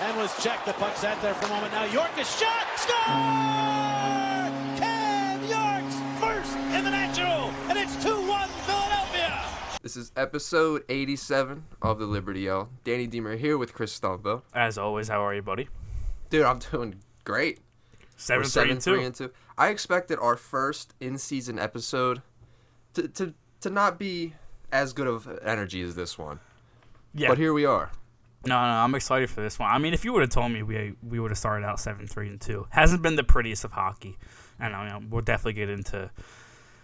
and was checked. The puck sat there for a moment. Now York is shot. Score! Kev York's first in the National, and it's 2-1 Philadelphia. This is episode 87 of the Liberty Yell. Danny Deemer here with Chris Stumbo. As always, how are you, buddy? Dude, I'm doing great. Seven, We're three, seven, and two. three, and two. I expected our first in-season episode to, to, to not be as good of energy as this one. yeah. But here we are. No, no, I'm excited for this one. I mean, if you would have told me we we would have started out seven, three, and two, hasn't been the prettiest of hockey, and I mean, we'll definitely get into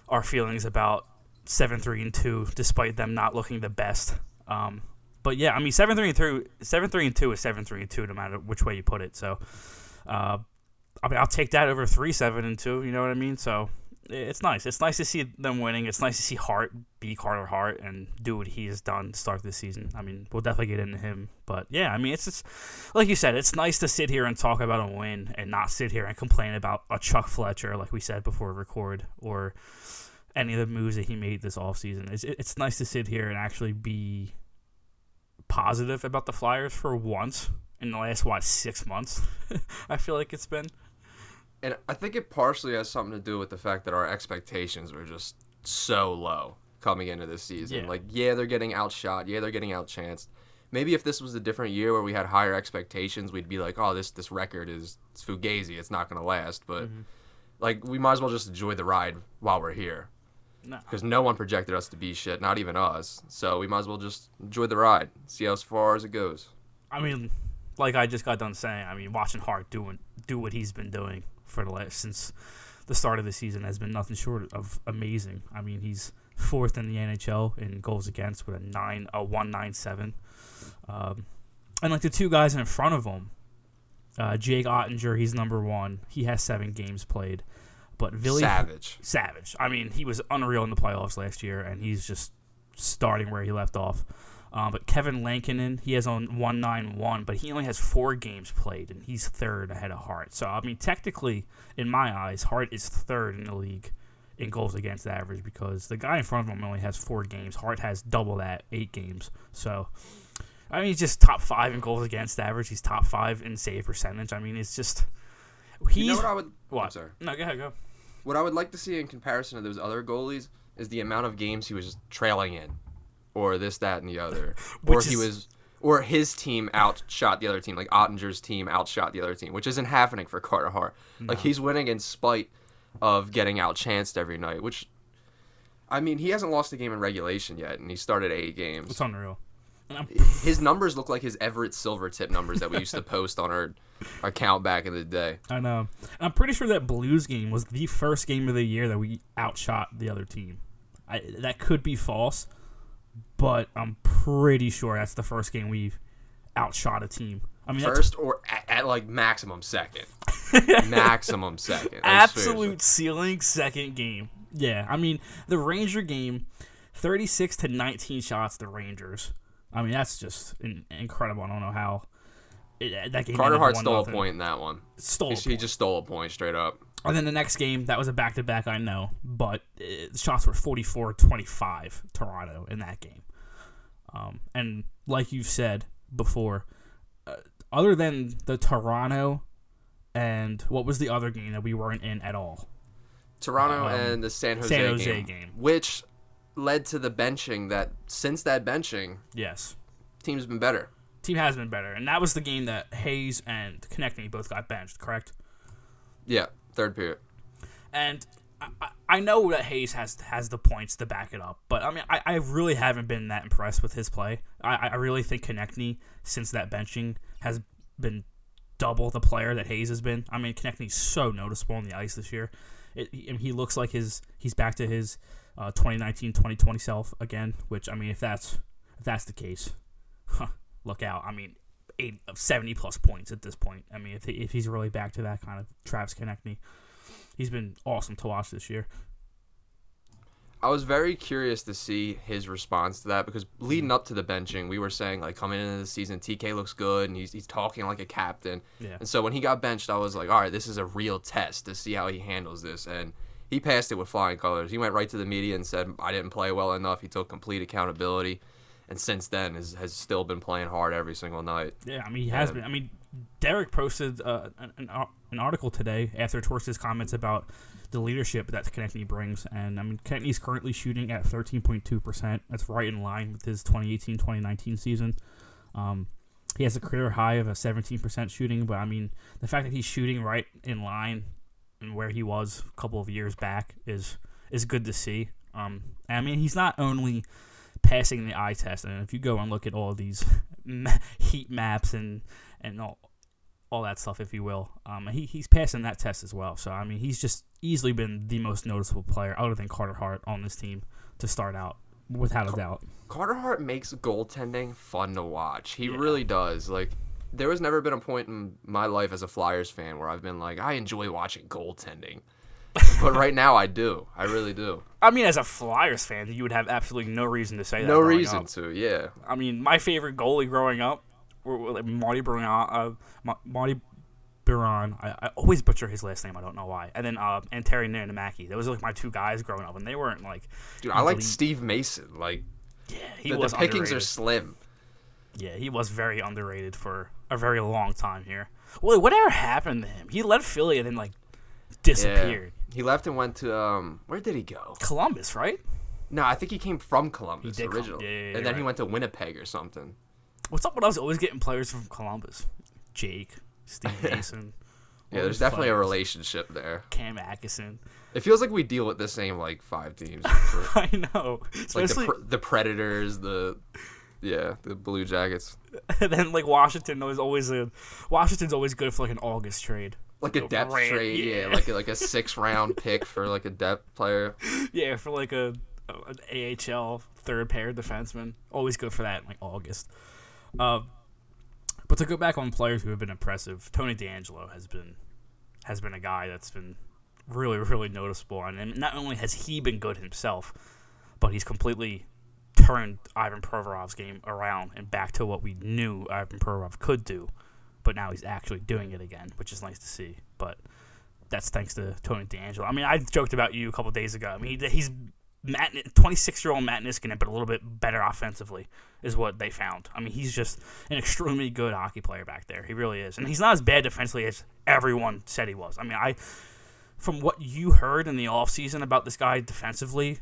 our feelings about seven, three, and two, despite them not looking the best. Um, but yeah, I mean, seven, three, and two, seven, three, and two is seven, three, and two, no matter which way you put it. So, uh, I mean, I'll take that over three, seven, and two. You know what I mean? So it's nice. It's nice to see them winning. It's nice to see Hart be Carter Hart and do what he has done to start this season. I mean, we'll definitely get into him, but yeah, I mean, it's just like you said. It's nice to sit here and talk about a win and not sit here and complain about a Chuck Fletcher, like we said before record, or any of the moves that he made this offseason. It's it's nice to sit here and actually be positive about the Flyers for once in the last what six months. I feel like it's been. And I think it partially has something to do with the fact that our expectations were just so low coming into this season. Yeah. Like, yeah, they're getting outshot. Yeah, they're getting outchanced. Maybe if this was a different year where we had higher expectations, we'd be like, oh, this this record is it's fugazi. It's not going to last. But, Mm-hmm. like, we might as well just enjoy the ride while we're here. No. Because no one projected us to be shit, not even us. So we might as well just enjoy the ride, see how far as it goes. I mean, like I just got done saying, I mean, watching Hart doing do what he's been doing for the last since the start of the season has been nothing short of amazing. I mean, he's fourth in the NHL in goals against with a nine a one nine seven, um, and like the two guys in front of him, uh, Jake Oettinger, he's number one. He has seven games played, but Villy Savage. Savage. I mean, he was unreal in the playoffs last year, and he's just starting where he left off. Um, but Kevin Lankinen, he has on 191, but he only has four games played, and he's third ahead of Hart. So, I mean, technically, in my eyes, Hart is third in the league in goals against average because the guy in front of him only has four games. Hart has double that, eight games. So, I mean, he's just top five in goals against average. He's top five in save percentage. I mean, it's just. He's, You know what I would. what? Sorry. No, go ahead, go. What I would like to see in comparison to those other goalies is the amount of games he was trailing in, or this, that, and the other, or he is- was, or his team outshot the other team, like Oettinger's team outshot the other team, which isn't happening for Carter Hart. Like he's winning in spite of getting outchanced every night, which, I mean, he hasn't lost a game in regulation yet, and he started eight games. It's unreal. His numbers look like his Everett Silvertip numbers that we used to post on our account back in the day. I know. I'm pretty sure that Blues game was the first game of the year that we outshot the other team. I, that could be false, but I'm pretty sure that's the first game we've outshot a team. I mean, First or at, at like maximum second. maximum second. Like, absolute seriously. ceiling second game. Yeah, I mean the Ranger game, 36 to 19 shots. The Rangers. I mean that's just in, incredible. I don't know how it, that game. Carter Hart 1-0. stole a point in that one. Stole. He, he just stole a point straight up. And then the next game, that was a back to back, I know, but uh, the shots were 44 25 Toronto in that game. Um, and like you've said before, uh, other than the Toronto and what was the other game that we weren't in at all? Toronto Um, and the San Jose, San Jose game, game. which led to the benching. That since that benching, Yes. team's been better. Team has been better. And that was the game that Hayes and Konecny both got benched, correct? Yeah, third period. And I, I- know that Hayes has has the points to back it up, but I mean, I, I really haven't been that impressed with his play. I, I really think Konecny, since that benching, has been double the player that Hayes has been. I mean, Konecny's so noticeable on the ice this year. It, he, he looks like his he's back to his uh, 2019-2020 self again. Which I mean, if that's if that's the case, huh, look out. I mean, 80, 70 plus points at this point. I mean, if, if he's really back to that kind of Travis Konecny he's been awesome to watch this year. I was very curious to see his response to that because leading mm. up to the benching, we were saying like coming into the season, TK looks good and he's he's talking like a captain. Yeah. And so when he got benched, I was like, all right, this is a real test to see how he handles this. And he passed it with flying colors. He went right to the media and said, I didn't play well enough. He took complete accountability. and since then has has still been playing hard every single night. Yeah, I mean he has Yeah. been. I mean, Derek posted uh, an, an article today after Torts' comments about the leadership that Konecny brings, and I mean Konecny's currently shooting at 13.2 percent. That's right in line with his 2018-2019 season. Um, he has a career high of a 17% shooting, but I mean the fact that he's shooting right in line and where he was a couple of years back is is good to see. Um, I mean he's not only passing the eye test, and if you go and look at all these heat maps and and all, all that stuff, if you will, um, he, he's passing that test as well. So I mean he's just easily been the most noticeable player other than Carter Hart on this team to start out without a doubt. Carter Hart makes goaltending fun to watch. He Yeah. really does. Like there has never been a point in my life as a Flyers fan where I've been like, I enjoy watching goaltending. but right now I do. I really do. I mean, as a Flyers fan, you would have absolutely no reason to say that. No reason up. to, yeah. I mean, my favorite goalie growing up like Marty Biron. Uh, Ma- Marty Biron. I, I always butcher his last name. I don't know why. And then uh, and Terry Nanamaki. Those were like my two guys growing up, and they weren't like. Dude, I like elite. Steve Mason. Like Yeah, he the, the was pickings are slim. Yeah, he was very underrated for a very long time here. Well, whatever happened to him? He left Philly and then like disappeared. Yeah. He left and went to um where did he go? Columbus, right? No, I think he came from Columbus originally. yeah, yeah, and then he went to Winnipeg or something. What's up with us always getting players from Columbus? Jake, Steve Mason. Yeah, there's definitely a relationship there. Cam Atkinson. It feels like we deal with the same like five teams. for- I know, like the, especially pr- the Predators, the yeah, the Blue Jackets. and then like Washington was always a Washington's always good for like an August trade. Like a depth Ram- trade, yeah. yeah. like a, like a six round pick for like a depth player. Yeah, for like a an AHL third pair defenseman. Always good for that in like August. Uh, but to go back on players who have been impressive, Tony DeAngelo has been has been a guy that's been really really noticeable, and, not only has he been good himself, but he's completely turned Ivan Provorov's game around and back to what we knew Ivan Provorov could do. But now he's actually doing it again, which is nice to see. But that's thanks to Tony DeAngelo. I mean, I joked about you a couple days ago. I mean, he- he's Matt, 26 year old Matt Niskanen, but a little bit better offensively, is what they found. I mean, he's just an extremely good hockey player back there. He really is. And he's not as bad defensively as everyone said he was. I mean, I, from what you heard in the offseason about this guy defensively,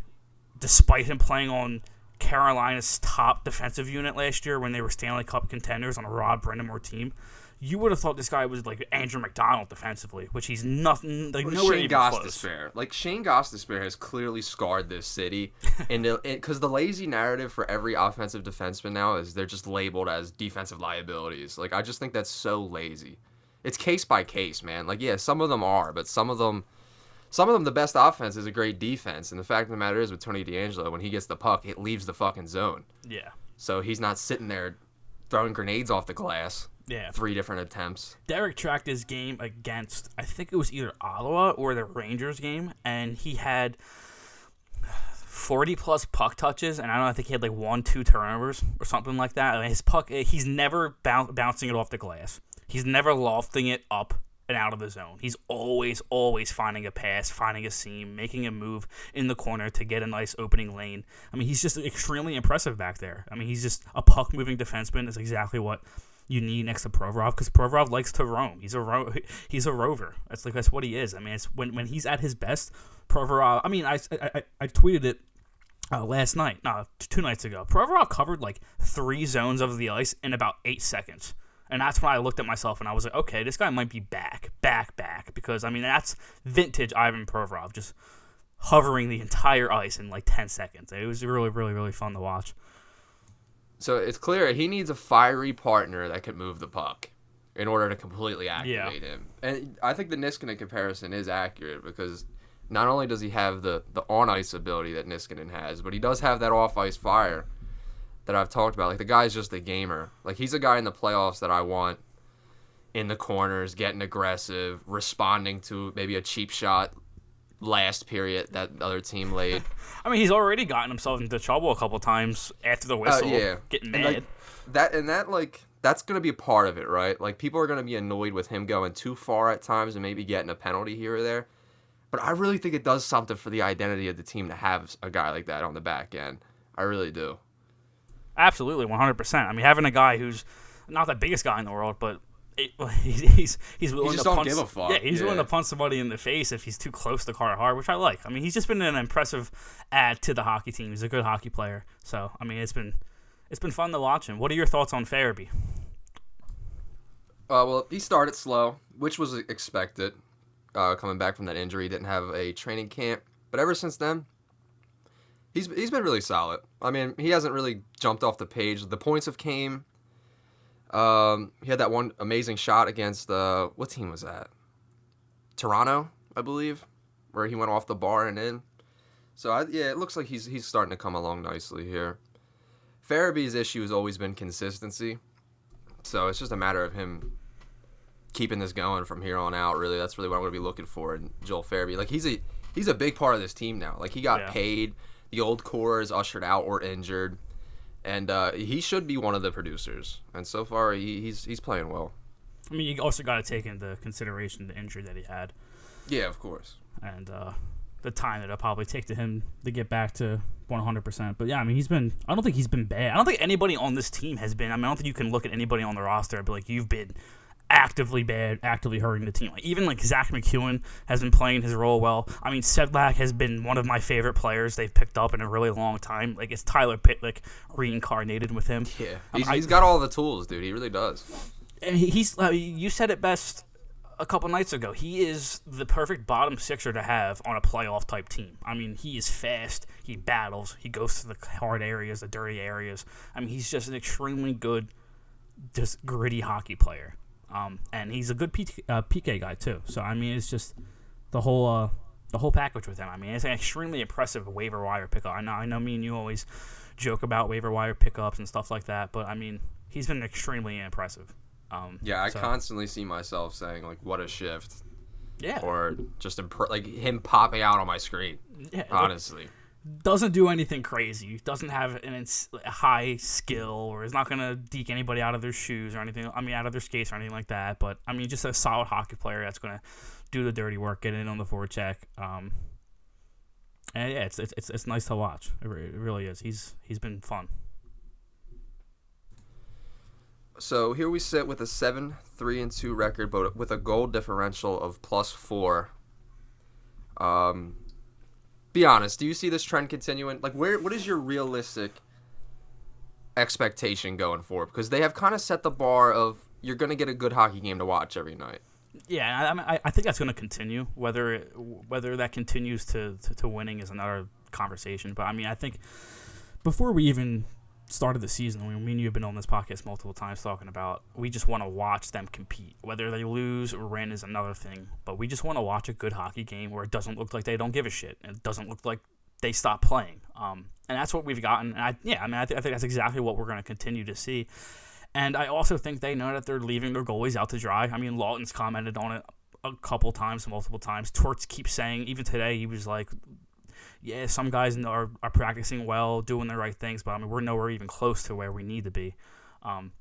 despite him playing on Carolina's top defensive unit last year when they were Stanley Cup contenders on a Rod Brind'Amour team, you would have thought this guy was like Andrew MacDonald defensively, which he's nothing like nowhere Shane even Goss close. despair. Like Shayne Gostisbehere has clearly scarred this city, and because the lazy narrative for every offensive defenseman now is they're just labeled as defensive liabilities. Like I just think that's so lazy. It's case by case, man. Like yeah, some of them are, but some of them, some of them, the best offense is a great defense. And the fact of the matter is, with Tony DeAngelo, when he gets the puck, it leaves the fucking zone. Yeah. So he's not sitting there throwing grenades off the glass. Yeah. Three different attempts. Derek tracked his game against I think it was either Ottawa or the Rangers game, and he had forty plus puck touches, and I don't know, I think he had like one, two turnovers or something like that. I mean, his puck, eh, he's never boun bouncing it off the glass. He's never lofting it up and out of the zone. He's always, always finding a pass, finding a seam, making a move in the corner to get a nice opening lane. I mean, he's just extremely impressive back there. I mean, he's just a puck moving defenseman. Is exactly what you need next to Provorov because Provorov likes to roam. He's a ro- he's a rover. That's like that's what he is. I mean, it's when when he's at his best, Provorov. I mean, I I, I, tweeted it uh, last night, no, two nights ago. Provorov covered like three zones of the ice in about eight seconds. And that's when I looked at myself and I was like, okay, this guy might be back, back, back. Because, I mean, that's vintage Ivan Provorov, just hovering the entire ice in like 10 seconds. It was really, really, really fun to watch. So it's clear he needs a fiery partner that can move the puck in order to completely activate him. And I think the Niskanen comparison is accurate because not only does he have the, the on ice ability that Niskanen has, but he does have that off ice fire that I've talked about. Like the guy's just a gamer. Like he's a guy in the playoffs that I want in the corners, getting aggressive, responding to maybe a cheap shot last period that other team laid. I mean, he's already gotten himself into trouble a couple times after the Uh, whistle, yeah, getting And, mad. like, that and that like that's gonna be a part of it, right? Like people are gonna be annoyed with him going too far at times and maybe getting a penalty here or there. But I really think it does something for the identity of the team to have a guy like that on the back end. I really do. Absolutely, 100%. I mean, having a guy who's not the biggest guy in the world, but it, he's he's willing just to don't punch. give a fuck. Yeah, he's willing to punch somebody in the face if he's too close to Carter Hart, which I like. I mean, he's just been an impressive add to the hockey team. He's a good hockey player. So, I mean, it's been it's been fun to watch him. What are your thoughts on Farabee? Uh, well, he started slow, which was expected. Uh, coming back from that injury, didn't have a training camp, but ever since then, he's he's been really solid. I mean, he hasn't really jumped off the page. The points have came. Um, he had that one amazing shot against uh, what team was that? Toronto, I believe, where he went off the bar and in. So I, yeah, it looks like he's he's starting to come along nicely here. Farabee's issue has always been consistency. So it's just a matter of him keeping this going from here on out. Really, that's really what I'm going to be looking for in Joel Farabee. Like he's a he's a big part of this team now. Like he got Yeah. paid. The old core is ushered out or injured, and uh, he should be one of the producers. And so far, he, he's he's playing well. I mean, you also got to take into consideration the injury that he had Yeah, of course. and uh, the time that it'll probably take to him to get back to 100%. But yeah, I mean, he's been. I don't think he's been bad. I don't think anybody on this team has been. I mean, I don't think you can look at anybody on the roster and be like, you've been actively bad, actively hurting the team. Like even like Zack MacEwen has been playing his role well. I mean, Sedlak has been one of my favorite players they've picked up in a really long time. Like it's Tyler Pitlick reincarnated with him. Yeah, Um, he's, I- he's got all the tools, dude. He really does. and he- he's uh, you said it best a couple nights ago. He is the perfect bottom sixer to have on a playoff type team. I mean, he is fast. He battles. He goes to the hard areas, the dirty areas. I mean, he's just an extremely good, just gritty hockey player. Um, and he's a good PT, uh, PK guy too. So I mean, it's just the whole uh, the whole package with him. I mean, it's an extremely impressive waiver wire pickup. I know, I know, me and you always joke about waiver wire pickups and stuff like that, but I mean, he's been extremely impressive. Um, Yeah, I so- constantly see myself saying like, "What a shift," Yeah, or just like him popping out on my screen. yeah, like, Honestly, doesn't do anything crazy. Doesn't have an ins- a high skill, or is not gonna deke anybody out of their shoes or anything. I mean, out of their skates or anything like that. But I mean, just a solid hockey player that's gonna do the dirty work, get in on the forward check. Um, and yeah, it's it's it's, it's nice to watch. It, re- it really is. He's he's been fun. So here we sit with a seven three and two record, but with a goal differential of plus four. Um, be honest. Do you see this trend continuing? Like, where? What is your realistic expectation going forward? Because they have kind of set the bar of you're gonna get a good hockey game to watch every night. Yeah, I, I, I- I think that's going to continue. Whether it, whether that continues to, to, to winning is another conversation. But I mean, I think before we even started the season, I mean, me and you have been on this podcast multiple times talking about we just want to watch them compete. Whether they lose or win is another thing. But we just want to watch a good hockey game where it doesn't look like they don't give a shit. And it doesn't look like they stop playing. Um, and that's what we've gotten. And I, yeah, I mean, I, th- I think that's exactly what we're going to continue to see. And I also think they know that they're leaving their goalies out to dry. I mean, Laughton's commented on it a couple times, multiple times. Torts keeps saying, even today, he was like, yeah, some guys are, are practicing well, doing the right things, but I mean, we're nowhere even close to where we need to be. Um,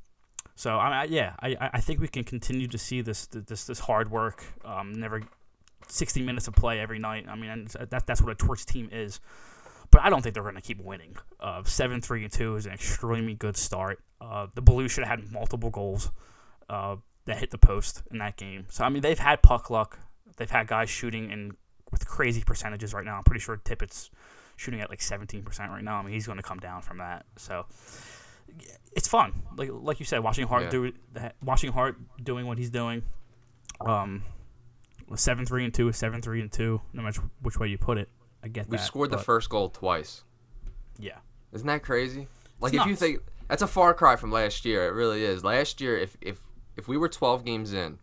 so I I- yeah, I, I- think we can continue to see this this this hard work. Um, never 60 minutes of play every night. I mean, and that, that's what a Torts team is. But I don't think they're going to keep winning. Uh, seven, three, and two is an extremely good start. Uh, the Blues should have had multiple goals uh, that hit the post in that game. So I mean, they've had puck luck. They've had guys shooting in with crazy percentages right now. I'm pretty sure Tippett's shooting at like 17% right now. I mean, he's going to come down from that. So it's fun. Like like you said, watching Hart Yeah. do watching Hart doing what he's doing. Um, seven three and two is seven three and two. No matter which way you put it, I get We that. scored the first goal twice. Yeah, Isn't that crazy? Like It's if you think that's a far cry from last year, it really is. Last year, if if if we were 12 games in,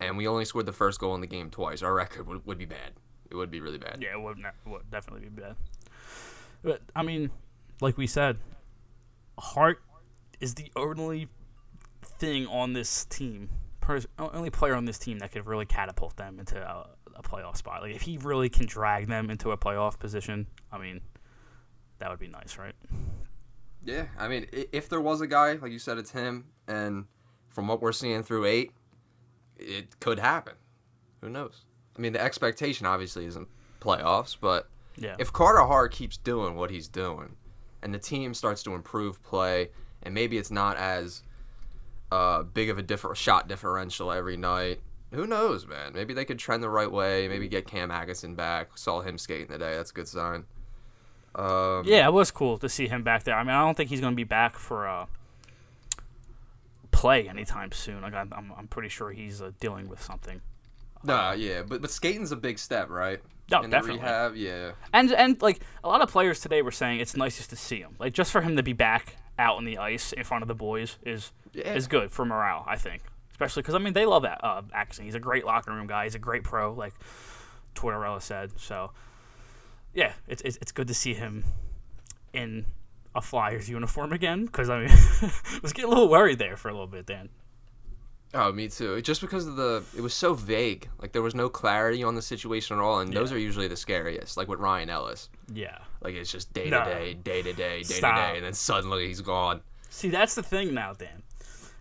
and we only scored the first goal in the game twice, our record would, would be bad. It would be really bad. yeah, it would, ne- would definitely be bad. But I mean, like we said, Hart is the only thing on this team, pers- only player on this team that could really catapult them into a, a playoff spot. Like if he really can drag them into a playoff position, I mean, that would be nice, right? Yeah, I mean, if there was a guy like you said, it's him. And from what we're seeing through eight, it could happen. Who knows? I mean, the expectation obviously isn't playoffs, but Yeah. if Carter Hart keeps doing what he's doing, and the team starts to improve play, and maybe it's not as uh, big of a differ- shot differential every night. Who knows, man? Maybe they could trend the right way. Maybe get Cam Atkinson back. Saw him skating today. That's a good sign. Um, Yeah, it was cool to see him back there. I mean, I don't think he's going to be back for uh, play anytime soon. Like, I'm, I'm, I'm pretty sure he's uh, dealing with something. Nah, yeah, but but skating's a big step, right? Oh, In definitely. The rehab, yeah. And and like a lot of players today were saying it's nice just to see him. Like just for him to be back out on the ice in front of the boys is Yeah. is good for morale. I think, especially because I mean they love that uh. He's a great locker room guy. He's a great pro, like Tortorella said. So yeah, it's it's, it's good to see him in a Flyers uniform again. Because I mean, I was getting a little worried there for a little bit, Dan. Oh, me too. Just because of the, it was so vague. Like there was no clarity on the situation at all, and those are usually the scariest. Like with Ryan Ellis, Yeah. like it's just day to day, day to day, day to day, and then suddenly he's gone. See, that's the thing now, Dan.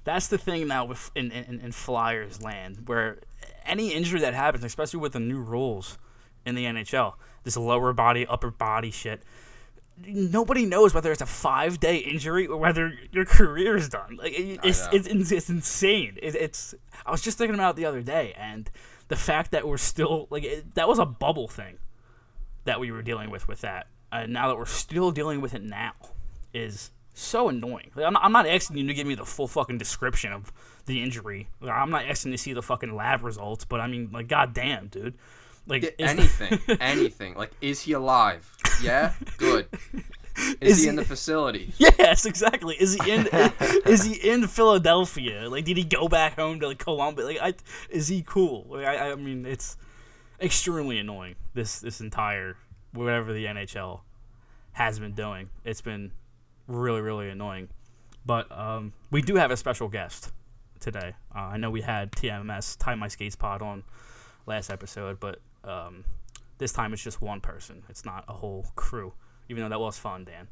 That's the thing now with in, in, in Flyers land, where any injury that happens, especially with the new rules in the NHL, this lower body, upper body shit, nobody knows whether it's a five day injury or whether your career is done. Like it, it's, it's it's it's insane. It, it's I was just thinking about it the other day, and the fact that we're still like it, that was a bubble thing that we were dealing with with that. And now that we're still dealing with it now is so annoying. Like, I'm, not, I'm not asking you to give me the full fucking description of the injury. Like, I'm not asking to see the fucking lab results, but I mean, like, goddamn, dude. Like, anything, anything. Like, is he alive? Yeah, good. Is, Is he, he- in the facility? Yes, exactly. Is he in? is he in Philadelphia? Like, did he go back home to like Columbus? Like, I, is he cool? Like, I, I mean, it's extremely annoying. This this entire whatever the NHL has been doing, it's been really really annoying. But um, we do have a special guest today. Uh, I know we had TMS Tie My Skates Pod on last episode, but um, this time it's just one person. It's not a whole crew. Even though that was fun, Dan.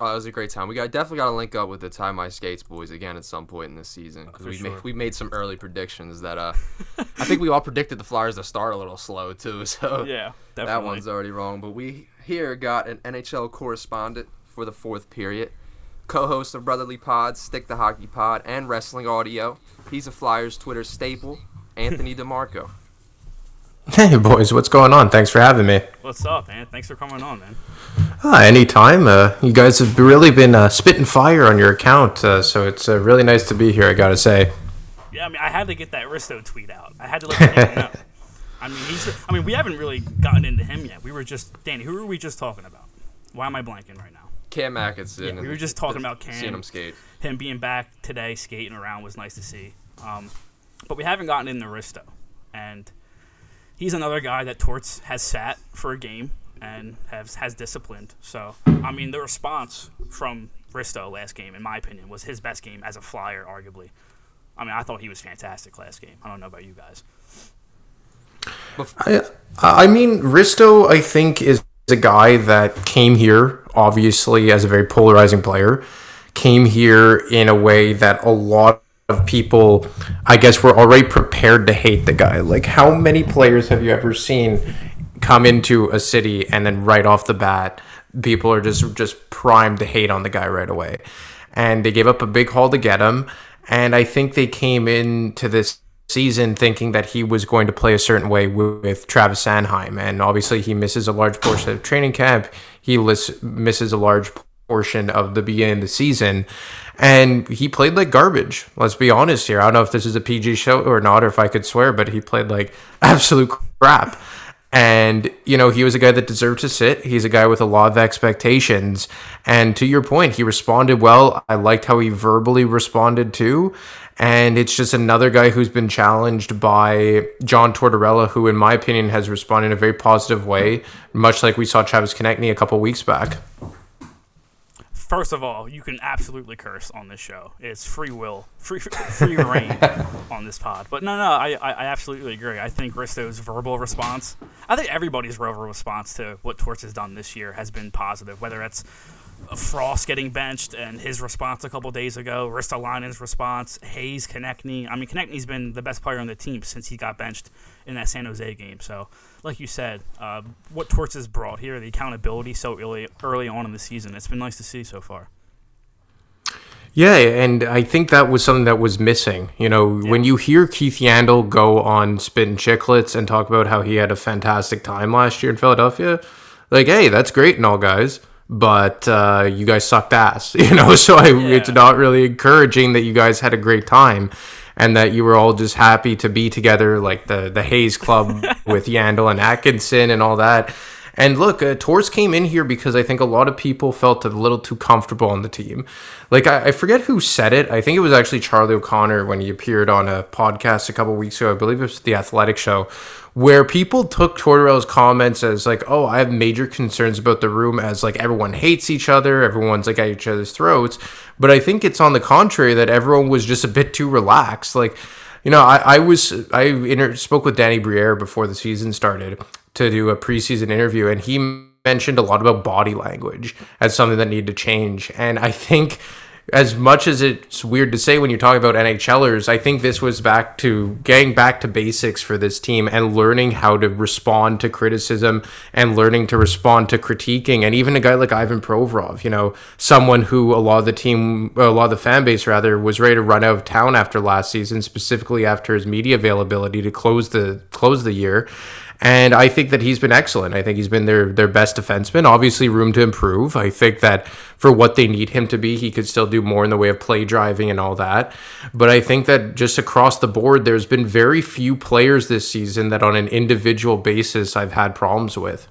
Oh, that was a great time. We got definitely got to link up with the Tie My Skates boys again at some point in this season because For we sure. made we made some early predictions that uh, I think we all predicted the Flyers to start a little slow too. So Yeah, definitely. that one's already wrong. But we here got an NHL correspondent for the fourth period, co-host of Brotherly Pods, Stick the Hockey Pod, and Wrestling Audio. He's a Flyers Twitter staple, Anthony Di Marco. Hey boys, what's going on? Thanks for having me. What's up, man? Thanks for coming on, man. Ah, anytime. Uh, you guys have really been uh, spitting fire on your account, uh, so it's uh, really nice to be here. I gotta say. Yeah, I mean, I had to get that Risto tweet out. I had to let him know. I mean, he's. I mean, we haven't really gotten into him yet. We were just Danny. Who were we just talking about? Why am I blanking right now? Cam Atkinson. Yeah, we were just talking about Cam. Seeing him skate. Him being back today, skating around was nice to see. Um, but we haven't gotten into Risto, and he's another guy that Torts has sat for a game and has has disciplined. So I mean, the response from Risto last game, in my opinion, was his best game as a Flyer, arguably. I mean, I thought he was fantastic last game. I don't know about you guys. I, I mean, Risto, I think, is a guy that came here, obviously, as a very polarizing player. Came here in a way that a lot of people, I guess, were already prepared to hate the guy. Like, how many players have you ever seen come into a city and then right off the bat, people are just just primed to hate on the guy right away? And they gave up a big haul to get him. And I think they came into this season thinking that he was going to play a certain way with, Travis Sanheim. And obviously, he misses a large portion of training camp. He misses a large portion of the beginning of the season. And he played like garbage. Let's be honest here. I don't know if this is a PG show or not, or if I could swear, but he played like absolute crap. And, you know, he was a guy that deserved to sit. He's a guy with a lot of expectations. And to your point, he responded well. I liked how he verbally responded too. And it's just another guy who's been challenged by John Tortorella, who, in my opinion, has responded in a very positive way, much like we saw Travis Konecny a couple weeks back. First of all, you can absolutely curse on this show. It's free will, free free reign on this pod. But no, no, I, I, I absolutely agree. I think Risto's verbal response, I think everybody's verbal response to what Torts has done this year has been positive. Whether it's Frost getting benched and his response a couple days ago, Ristolainen's response, Hayes, Konecny. I mean, Konecny's been the best player on the team since he got benched in that San Jose game. So, like you said, uh, what Torts has brought here, the accountability so early, early on in the season, it's been nice to see so far. Yeah, and I think that was something that was missing. You know, yeah. when you hear Keith Yandle go on Spin Chicklets and talk about how he had a fantastic time last year in Philadelphia, like, hey, that's great and all, guys but uh, you guys sucked ass, you know. So I, yeah. it's not really encouraging that you guys had a great time, and that you were all just happy to be together, like the the Hayes Club with Yandle and Atkinson and all that. And look, uh, came in here because I think a lot of people felt a little too comfortable on the team. Like, I, I, forget who said it. I think it was actually Charlie O'Connor when he appeared on a podcast a couple weeks ago. I believe it was the Athletic Show, where people took Tortorella's comments as like, oh, I have major concerns about the room as like everyone hates each other, everyone's like at each other's throats. But I think it's on the contrary that everyone was just a bit too relaxed. Like, you know, I, I was I inter- spoke with Danny Briere before the season started to do a preseason interview, and he mentioned a lot about body language as something that needed to change. And I think as much as it's weird to say when you talk about NHLers, I think this was back to getting back to basics for this team and learning how to respond to criticism and learning to respond to critiquing. And even a guy like Ivan Provorov, you know, someone who a lot of the team, a lot of the fan base rather, was ready to run out of town after last season, specifically after his media availability to close the close the year. And I think that he's been excellent. I think he's been their their best defenseman. Obviously, room to improve. I think that for what they need him to be, he could still do more in the way of play driving and all that. But I think that just across the board, there's been very few players this season that on an individual basis I've had problems with.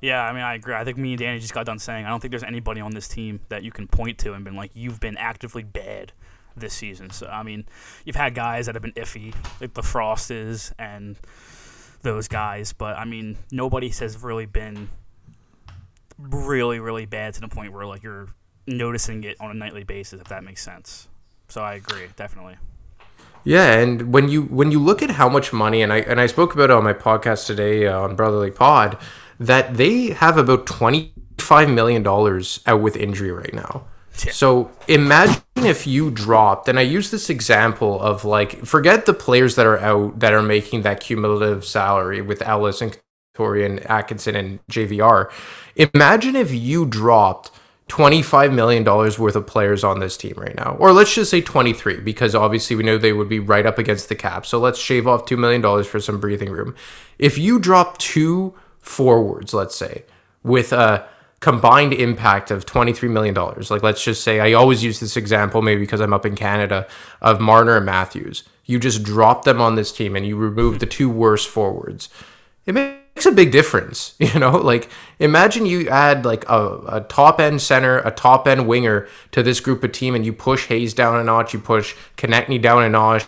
Yeah, I mean, I agree. I think me and Danny just got done saying I don't think there's anybody on this team that you can point to and been like, you've been actively bad this season. So I mean, you've had guys that have been iffy, like the Frost is, and those guys. But I mean, nobody has really been really, really bad to the point where like you're noticing it on a nightly basis. If that makes sense. So I agree, definitely. Yeah, and when you when you look at how much money, and I and I spoke about it on my podcast today uh, on Brotherly Pod, that they have about twenty five million dollars out with injury right now. So imagine if you dropped, and I use this example of like, forget the players that are out that are making that cumulative salary with Ellis and Torian, Atkinson, and JVR. Imagine if you dropped $25 million worth of players on this team right now. Or let's just say 23, because obviously we know they would be right up against the cap. So let's shave off $2 million for some breathing room. If you drop two forwards, let's say, with a combined impact of $23 million. Like, let's just say, I always use this example, maybe because I'm up in Canada, of Marner and Matthews. You just drop them on this team and you remove the two worst forwards. It makes a big difference, you know? Like, imagine you add like a, a top end center, a top end winger to this group of team, and you push Hayes down a notch, you push Konecny down a notch,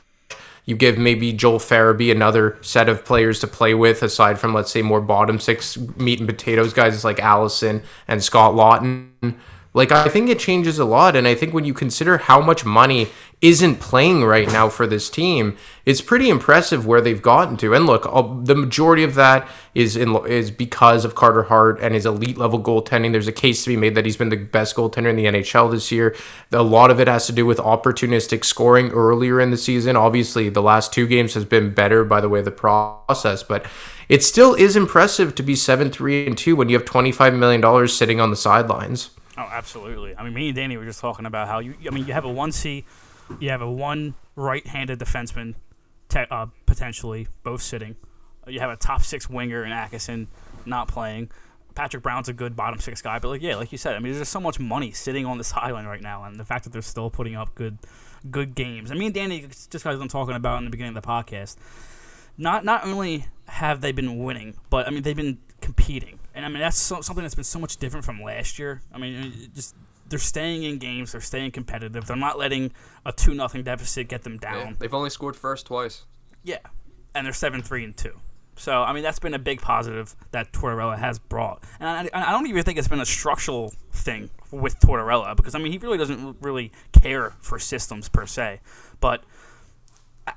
you give maybe Joel Farabee another set of players to play with, aside from let's say more bottom six meat and potatoes guys like Allison and Scott Laughton. Like I think it changes a lot, and I think when you consider how much money isn't playing right now for this team, it's pretty impressive where they've gotten to. And look, the majority of that is in is because of Carter Hart and his elite level goaltending. There's a case to be made that he's been the best goaltender in the NHL this year. A lot of it has to do with opportunistic scoring earlier in the season. Obviously, the last two games has been better by the way the process, but it still is impressive to be seven three and two when you have twenty five million dollars sitting on the sidelines. Oh, absolutely. I mean, me and Danny were just talking about how you. I mean, you have a one C you have a one right-handed defenseman, te- uh, potentially both sitting. You have a top six winger in Atkinson not playing. Patrick Brown's a good bottom six guy, but like yeah, like you said, I mean, there's just so much money sitting on this island right now, and the fact that they're still putting up good, good games. I mean, Danny just guys I'm talking about in the beginning of the podcast. Not not only have they been winning, but I mean they've been competing, and I mean that's so, something that's been so much different from last year. I mean, just they're staying in games. They're staying competitive. They're not letting a two nothing deficit get them down. Yeah, they've only scored first twice. Yeah, and they're seven three and two. So I mean that's been a big positive that Tortorella has brought, and I, I, don't even think it's been a structural thing with Tortorella because I mean he really doesn't really care for systems per se, but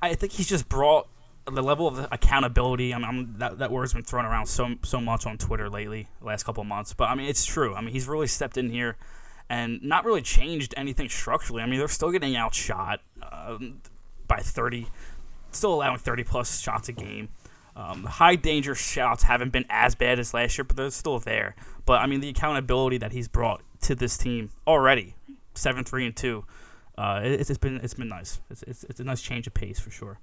I think he's just brought the level of accountability. I mean, I'm, that that word's been thrown around so so much on Twitter lately, the last couple of months. But I mean, it's true. I mean, he's really stepped in here and not really changed anything structurally. I mean, they're still getting outshot um, by 30, still allowing 30 plus shots a game. Um, high danger shots haven't been as bad as last year, but they're still there. But I mean, the accountability that he's brought to this team already, seven three and two, uh, it, it's been it's been nice. It's, it's it's a nice change of pace for sure.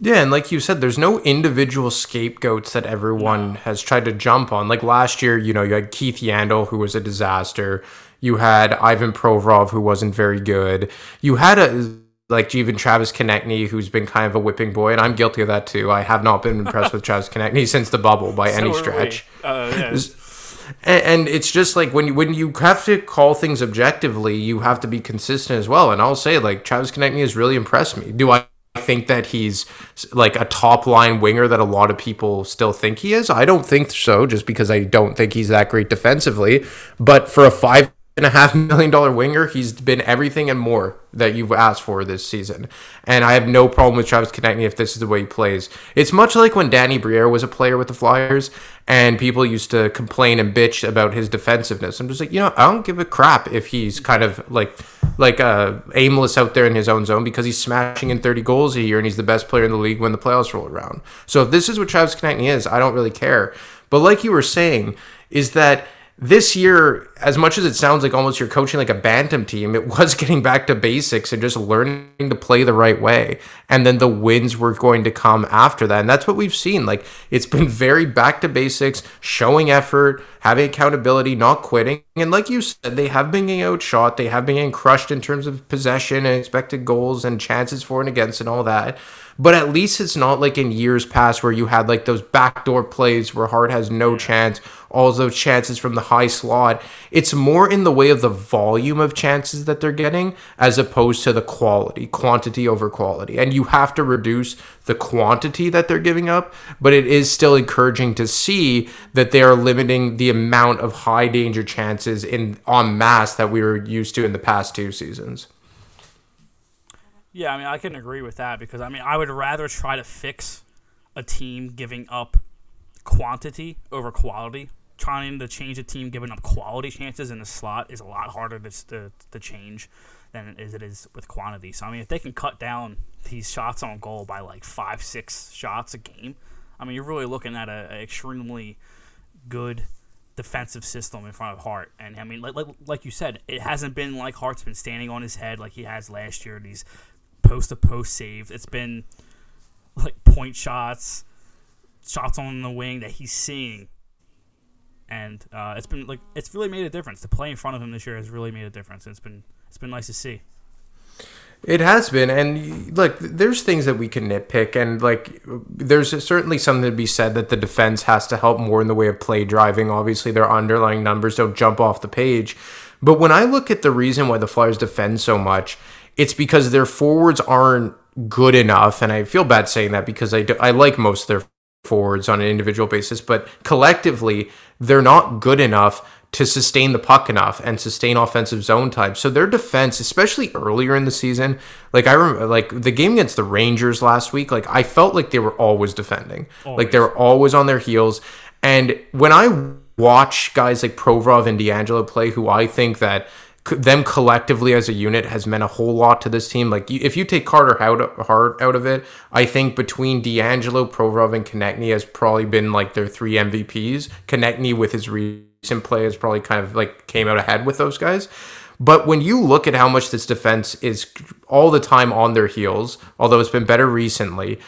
Yeah, and like you said, there's no individual scapegoats that everyone no. has tried to jump on. Like last year, you know, you had Keith Yandle, who was a disaster. You had Ivan Provorov, who wasn't very good. You had a like even Travis Konecny, who's been kind of a whipping boy, and I'm guilty of that too. I have not been impressed with Travis Konecny since the bubble by so any stretch. Uh, yeah. and, it's just like when you when you have to call things objectively, you have to be consistent as well. And I'll say like Travis Konecny has really impressed me. Do I think that he's like a top line winger that a lot of people still think he is? I don't think so, just because I don't think he's that great defensively. But for a five and a half million dollar winger. He's been everything and more that you've asked for this season. And I have no problem with Travis Konecny if this is the way he plays. It's much like when Danny Briere was a player with the Flyers and people used to complain and bitch about his defensiveness. I'm just like, you know, I don't give a crap if he's kind of like like uh, aimless out there in his own zone because he's smashing in 30 goals a year and he's the best player in the league when the playoffs roll around. So if this is what Travis Konecny is, I don't really care. But like you were saying, is that this year, as much as it sounds like almost you're coaching like a bantam team, it was getting back to basics and just learning to play the right way. And then the wins were going to come after that. And that's what we've seen. Like it's been very back to basics, showing effort, having accountability, not quitting. And like you said, they have been getting outshot. They have been getting crushed in terms of possession and expected goals and chances for and against and all that. But at least it's not like in years past where you had like those backdoor plays where Hart has no chance, all those chances from the high slot. It's more in the way of the volume of chances that they're getting as opposed to the quality, quantity over quality. And you have to reduce the quantity that they're giving up, but it is still encouraging to see that they are limiting the amount of high danger chances in en masse that we were used to in the past two seasons. Yeah, I mean, I can agree with that because I mean, I would rather try to fix a team giving up quantity over quality. Trying to change a team giving up quality chances in the slot is a lot harder to, to, to change than it is, it is with quantity. So I mean, if they can cut down these shots on goal by like five, six shots a game, I mean, you're really looking at an extremely good defensive system in front of Hart. And I mean, like, like, like you said, it hasn't been like Hart's been standing on his head like he has last year. These post to post saves. It's been like point shots, shots on the wing that he's seeing. And uh, it's been like it's really made a difference. The play in front of him this year has really made a difference. It's been it's been nice to see. It has been, and look, there's things that we can nitpick, and like, there's certainly something to be said that the defense has to help more in the way of play driving. Obviously, their underlying numbers don't jump off the page, but when I look at the reason why the Flyers defend so much, it's because their forwards aren't good enough, and I feel bad saying that because I do, I like most of their forwards on an individual basis, but collectively they're not good enough to sustain the puck enough and sustain offensive zone types. So their defense, especially earlier in the season, like I remember, like the game against the Rangers last week, like I felt like they were always defending, always. like they were always on their heels. And when I watch guys like Provorov and DeAngelo play, who I think that them collectively as a unit has meant a whole lot to this team. Like if you take Carter Hart out of it, I think between DeAngelo, Provorov, and Konecny has probably been like their three MVPs. Konecny with his recent play has probably kind of like came out ahead with those guys. But when you look at how much this defense is all the time on their heels, although it's been better recently,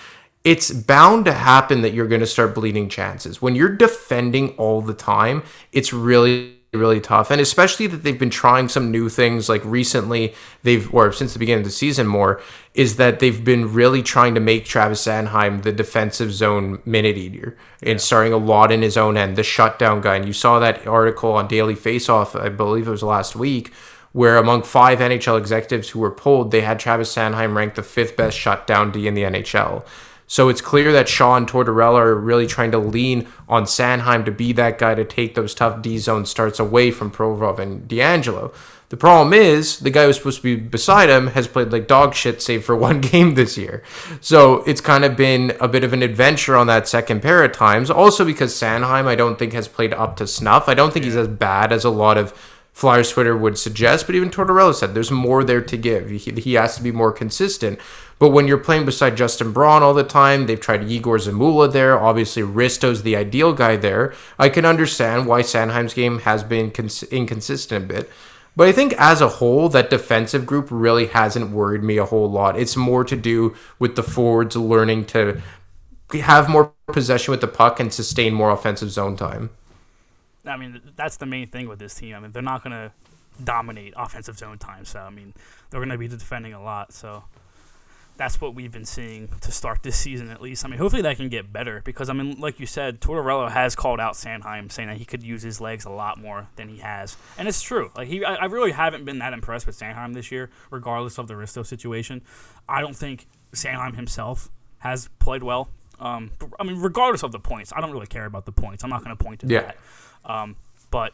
it's bound to happen that you're going to start bleeding chances. When you're defending all the time, it's really really tough. And especially that they've been trying some new things like recently they've or since the beginning of the season more is that they've been really trying to make Travis Sanheim the defensive zone minute eater and yeah. starting a lot in his own end the shutdown guy. And you saw that article on Daily Faceoff I believe it was last week where among five NHL executives who were polled they had Travis Sanheim ranked the fifth best shutdown D in the NHL so it's clear that Shaw and Tortorella are really trying to lean on Sanheim to be that guy to take those tough D zone starts away from Provorov and DeAngelo. The problem is the guy who's supposed to be beside him has played like dog shit, save for one game this year. So it's kind of been a bit of an adventure on that second pair at times. Also because Sanheim, I don't think has played up to snuff. I don't think he's as bad as a lot of Flyers Twitter would suggest, but even Tortorella said there's more there to give. He, he has to be more consistent. But when you're playing beside Justin Braun all the time, they've tried Egor Zamula there. Obviously, Risto's the ideal guy there. I can understand why Sanheim's game has been cons- inconsistent a bit. But I think as a whole, that defensive group really hasn't worried me a whole lot. It's more to do with the forwards learning to have more possession with the puck and sustain more offensive zone time. I mean, that's the main thing with this team. I mean, they're not going to dominate offensive zone time. So, I mean, they're going to be defending a lot. So, that's what we've been seeing to start this season, at least. I mean, hopefully that can get better because, I mean, like you said, Tortorella has called out Sanheim, saying that he could use his legs a lot more than he has. And it's true. Like, he, I, I really haven't been that impressed with Sanheim this year, regardless of the Risto situation. I don't think Sanheim himself has played well. Um, I mean, regardless of the points, I don't really care about the points. I'm not going to point to Yeah. that. Um, but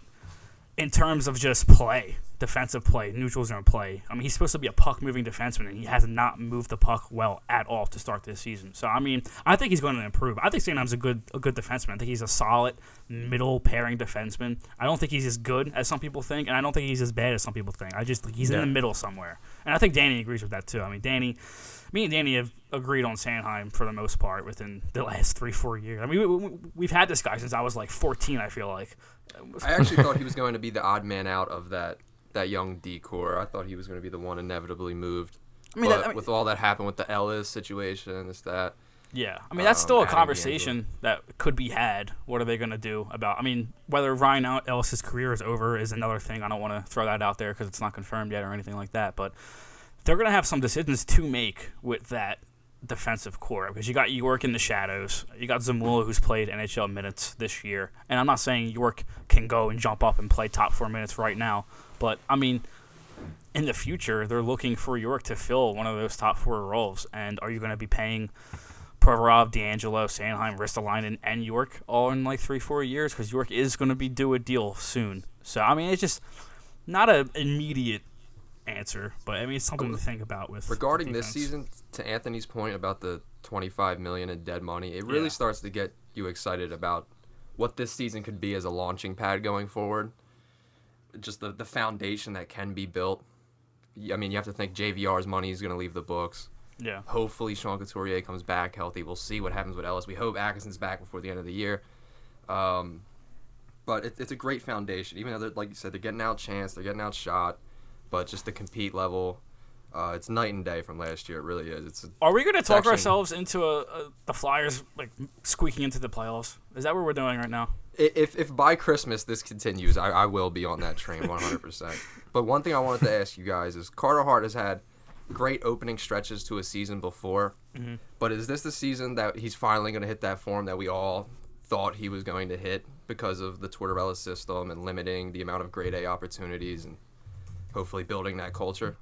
in terms of just play, defensive play, neutral zone play, I mean, he's supposed to be a puck moving defenseman, and he has not moved the puck well at all to start this season. So, I mean, I think he's going to improve. I think Sanheim's a good a good defenseman. I think he's a solid middle pairing defenseman. I don't think he's as good as some people think, and I don't think he's as bad as some people think. I just think he's in the middle somewhere. And I think Danny agrees with that too. I mean, Danny, me and Danny have agreed on Sanheim for the most part within the last three, four years. I mean, we, we, we've had this guy since I was like 14, I feel like. I actually thought he was going to be the odd man out of that that young decor. I thought he was going to be the one inevitably moved. I mean, but that- I mean- with all that happened with the Ellis situation, this that. Yeah, I mean that's Um, still a conversation that could be had. What are they going to do about? I mean, whether Ryan El- Ellis's career is over is another thing. I don't want to throw that out there because it's not confirmed yet or anything like that. But they're going to have some decisions to make with that defensive core because you got York in the shadows, you got Zamula who's played NHL minutes this year, and I'm not saying York can go and jump up and play top four minutes right now, but I mean. In the future, they're looking for York to fill one of those top four roles. And are you going to be paying Provorov, DeAngelo, Sanheim, Ristolainen, and York all in like three, four years because York is going to be due a deal soon. So I mean, it's just not an immediate answer, but I mean, it's something to think about with Regarding this season, to Anthony's point about the 25 million in dead money, it really Yeah. starts to get you excited about what this season could be as a launching pad going forward. Just the the foundation that can be built. I mean, you have to think JVR's money is going to leave the books. Yeah, Hopefully, Sean Couturier comes back healthy. We'll see what happens with Ellis. We hope Atkinson's back before the end of the year. Um, but it, it's a great foundation. Even though, like you said, they're getting out chance, they're getting outshot, but just the compete level, uh, it's night and day from last year. It really is. It's are we going to talk ourselves into a, a the Flyers like squeaking into the playoffs? Is that what we're doing right now? If if by Christmas this continues, I, I will be on that train 100%. but one thing I wanted to ask you guys is Carter Hart has had great opening stretches to a season before, but is this the season that he's finally going to hit that form that we all thought he was going to hit because of the Tortorella system and limiting the amount of grade A opportunities and hopefully building that culture?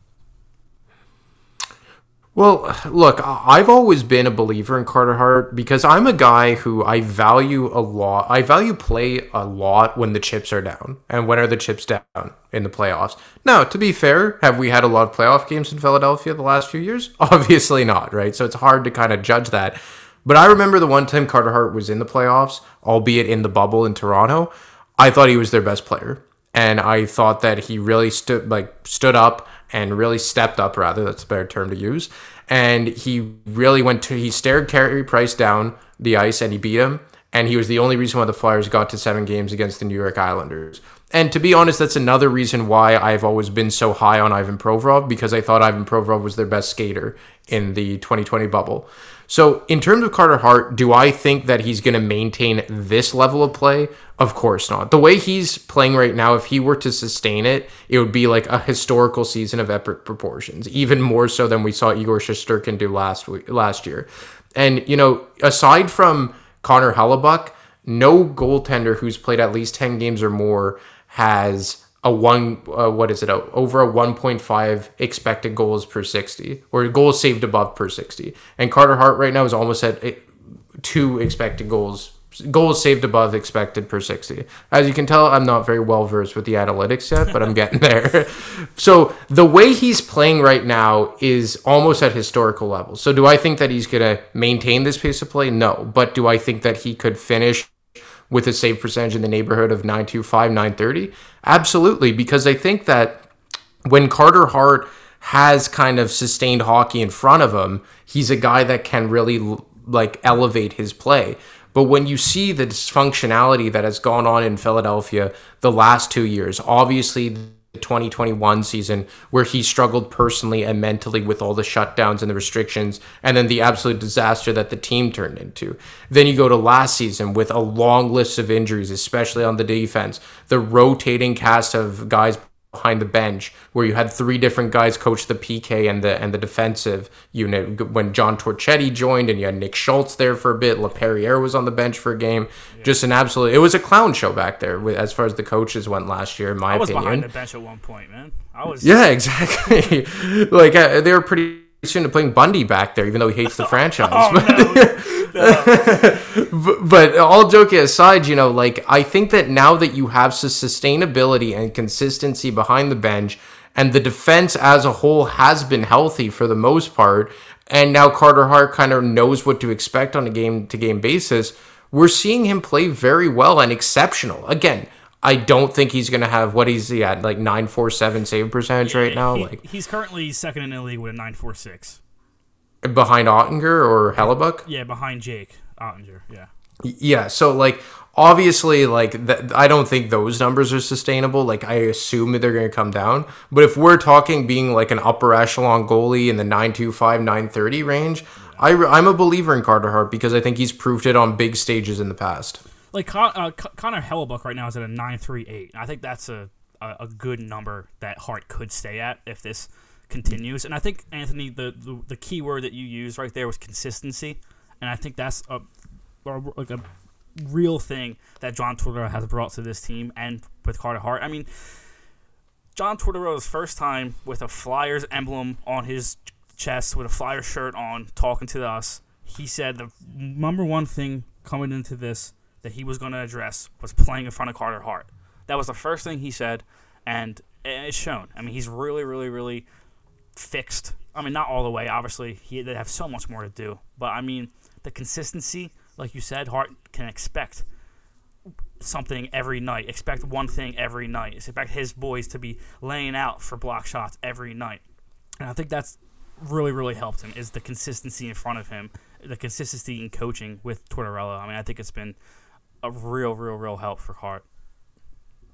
Well, look, I've always been a believer in Carter Hart because I'm a guy who I value a lot. I value play a lot when the chips are down. And when are the chips down in the playoffs? Now, to be fair, have we had a lot of playoff games in Philadelphia the last few years? Obviously not, right? So it's hard to kind of judge that. But I remember the one time Carter Hart was in the playoffs, albeit in the bubble in Toronto. I thought he was their best player and I thought that he really stood like stood up and really stepped up rather that's a better term to use. And he really went to he stared Carey Price down the ice and he beat him. And he was the only reason why the Flyers got to 7 games against the New York Islanders. And to be honest that's another reason why I've always been so high on Ivan Provorov because I thought Ivan Provorov was their best skater in the 2020 bubble so, in terms of Carter Hart, do I think that he's going to maintain this level of play? Of course not. The way he's playing right now, if he were to sustain it, it would be like a historical season of epic proportions, even more so than we saw Igor Shesterkin do last week, last year. And you know, aside from Connor Hellebuyck, no goaltender who's played at least ten games or more has a one uh, what is it a, over a 1.5 expected goals per 60 or goals saved above per 60 and carter hart right now is almost at eh, two expected goals goals saved above expected per 60. As you can tell, I'm not very well versed with the analytics yet, but I'm getting there. so the way he's playing right now is almost at historical levels. So do I think that he's going to maintain this pace of play? No. But do I think that he could finish with a save percentage in the neighborhood of 925, 930? Absolutely, because I think that when Carter Hart has kind of sustained hockey in front of him, he's a guy that can really like elevate his play. But when you see the dysfunctionality that has gone on in Philadelphia the last two years, obviously the 2021 season where he struggled personally and mentally with all the shutdowns and the restrictions, and then the absolute disaster that the team turned into. Then you go to last season with a long list of injuries, especially on the defense, the rotating cast of guys behind the bench where you had three different guys coach the PK and the and the defensive unit. When John Torchetti joined and you had Nick Schultz there for a bit LaPerriere was on the bench for a game. Yeah. just an absolute it was a clown show back there as far as the coaches went last year in my I was opinion. behind the bench at one point man. I was yeah exactly. Like uh, they were pretty soon to putting Bundy back there even though he hates the franchise oh, no. but, all joking aside, you know, like I think that now that you have sustainability and consistency behind the bench, and the defense as a whole has been healthy for the most part, and now Carter Hart kind of knows what to expect on a game to game basis, we're seeing him play very well and exceptional. Again, I don't think he's going to have what he's he at like 947 save percentage right now. He, like he's currently second in the league with a 946. Behind Oettinger or Hellebuyck? Yeah, behind Jake Oettinger. Yeah. Yeah. So like obviously like th- I don't think those numbers are sustainable. Like I assume that they're going to come down. But if we're talking being like an upper echelon goalie in the 925 930 range. I I'm a believer in Carter Hart because I think he's proved it on big stages in the past. Like Con- uh, Connor Hellebuyck right now is at a 938. I think that's a, a a good number that Hart could stay at if this continues. And I think Anthony, the, the the key word that you used right there was consistency, and I think that's a, a like a real thing that John Tortorella has brought to this team and with Carter Hart. I mean, John Tortorella's first time with a Flyers emblem on his chest, with a Flyers shirt on, talking to us, he said the number one thing coming into this that he was going to address was playing in front of Carter Hart. That was the first thing he said, and it's shown. I mean, he's really, really, really fixed. I mean, not all the way. Obviously, he, they have so much more to do. But I mean, the consistency, like you said, Hart can expect something every night. Expect one thing every night. Expect his boys to be laying out for block shots every night. And I think that's really, really helped him is the consistency in front of him, the consistency in coaching with Tortorella. I mean, I think it's been a real, real, real help for Hart.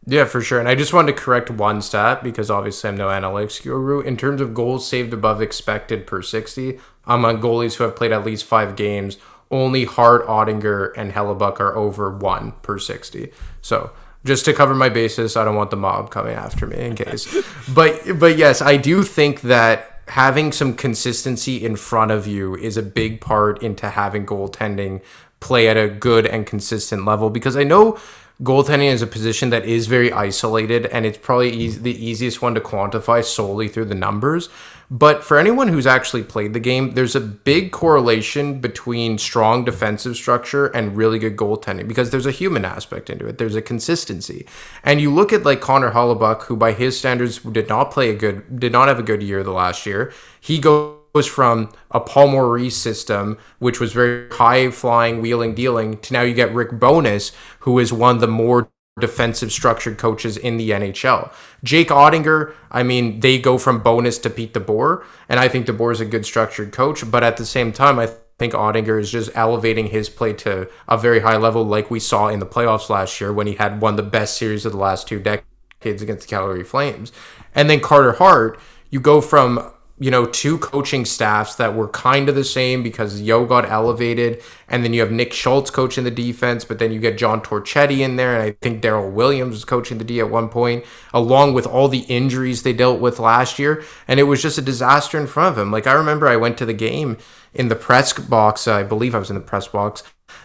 Yeah, for sure. And I just wanted to correct one stat because obviously I'm no analytics guru. In terms of goals saved above expected per 60, among goalies who have played at least five games, only Hart, Oettinger, and Hellebuyck are over one per 60. So just to cover my bases, I don't want the mob coming after me in case. but but yes, I do think that having some consistency in front of you is a big part into having goaltending play at a good and consistent level because I know goaltending is a position that is very isolated and it's probably easy, the easiest one to quantify solely through the numbers. But for anyone who's actually played the game, there's a big correlation between strong defensive structure and really good goaltending because there's a human aspect into it. There's a consistency. And you look at like Connor Hellebuyck, who by his standards did not play a good, did not have a good year the last year. He goes goes from a Paul Maurice system, which was very high flying, wheeling, dealing, to now you get Rick Bowness, who is one of the more defensive structured coaches in the NHL. Jake Oettinger, I mean, they go from Bowness to Pete DeBoer, and I think DeBoer is a good structured coach, but at the same time, I think Oettinger is just elevating his play to a very high level, like we saw in the playoffs last year when he had won the best series of the last two decades against the Calgary Flames. And then Carter Hart, you go from you know, two coaching staffs that were kind of the same because Yeo got elevated, and then you have Nick Schultz coaching the defense, but then you get John Torchetti in there, and I think Darryl Williams was coaching the D at one point, along with all the injuries they dealt with last year, and it was just a disaster in front of him. Like I remember, I went to the game in the press box. I believe I was in the press box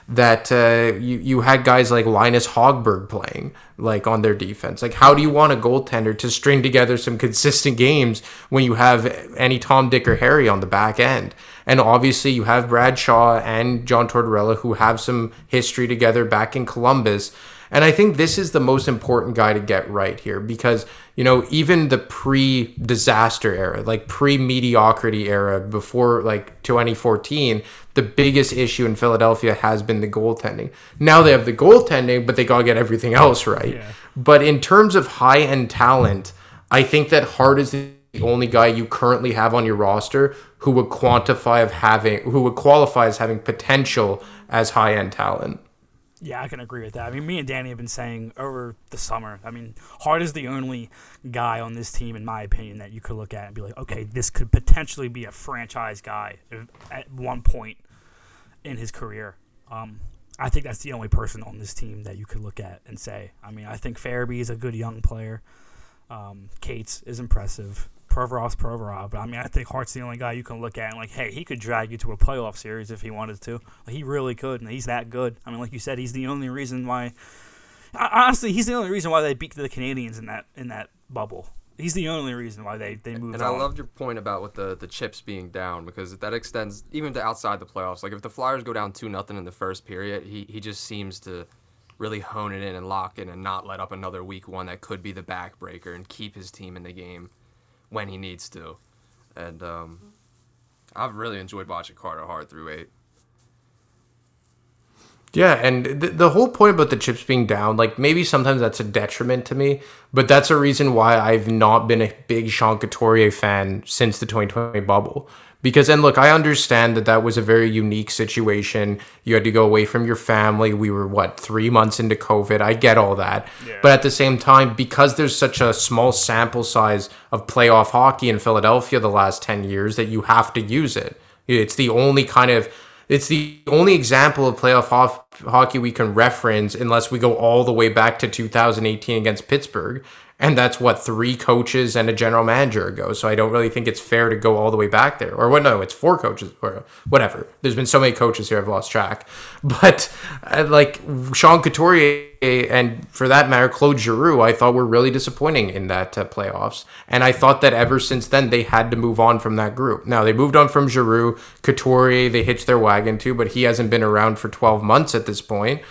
that uh, you you had guys like Linus Hogberg playing like on their defense. Like, how do you want a goaltender to string together some consistent games when you have any Tom, Dick, or Harry on the back end? And obviously, you have Brad Shaw and John Tortorella who have some history together back in Columbus. And I think this is the most important guy to get right here because, you know, even the pre disaster era, like pre mediocrity era before like 2014, the biggest issue in Philadelphia has been the goaltending. Now they have the goaltending, but they got to get everything else right. Yeah. But in terms of high end talent, I think that Hart is the only guy you currently have on your roster who would quantify of having who would qualify as having potential as high end talent. Yeah, I can agree with that. I mean, me and Danny have been saying over the summer. I mean, Hart is the only guy on this team, in my opinion, that you could look at and be like, okay, this could potentially be a franchise guy at one point in his career. Um, I think that's the only person on this team that you could look at and say. I mean, I think Farabee is a good young player. Um, Cates is impressive. Provorov's Provorov, but I mean, I think Hart's the only guy you can look at and like, hey, he could drag you to a playoff series if he wanted to. Like, he really could, and he's that good. I mean, like you said, he's the only reason why. Honestly, he's the only reason why they beat the Canadiens in that in that bubble. He's the only reason why they they moved. And on. I loved your point about with the the chips being down because that extends even to outside the playoffs. Like if the Flyers go down two nothing in the first period, he he just seems to really hone it in and lock in and not let up another week one that could be the backbreaker and keep his team in the game when he needs to. And um, I've really enjoyed watching Carter Hart through eight. Yeah, and the, the whole point about the chips being down, like maybe sometimes that's a detriment to me, but that's a reason why I've not been a big Sean Couturier fan since the 2020 bubble. Because, and look, I understand that that was a very unique situation. You had to go away from your family. We were, what, three months into COVID. I get all that. Yeah. But at the same time, because there's such a small sample size of playoff hockey in Philadelphia the last 10 years, that you have to use it. It's the only kind of it's the only example of playoff ho- hockey we can reference unless we go all the way back to 2018 against Pittsburgh. And that's what three coaches and a general manager ago. So I don't really think it's fair to go all the way back there. Or what? No, it's four coaches or whatever. There's been so many coaches here, I've lost track. But uh, like Sean Couturier and for that matter, Claude Giroux, I thought were really disappointing in that uh, playoffs. And I thought that ever since then they had to move on from that group. Now they moved on from Giroux, Couturier, they hitched their wagon to, but he hasn't been around for 12 months at this point.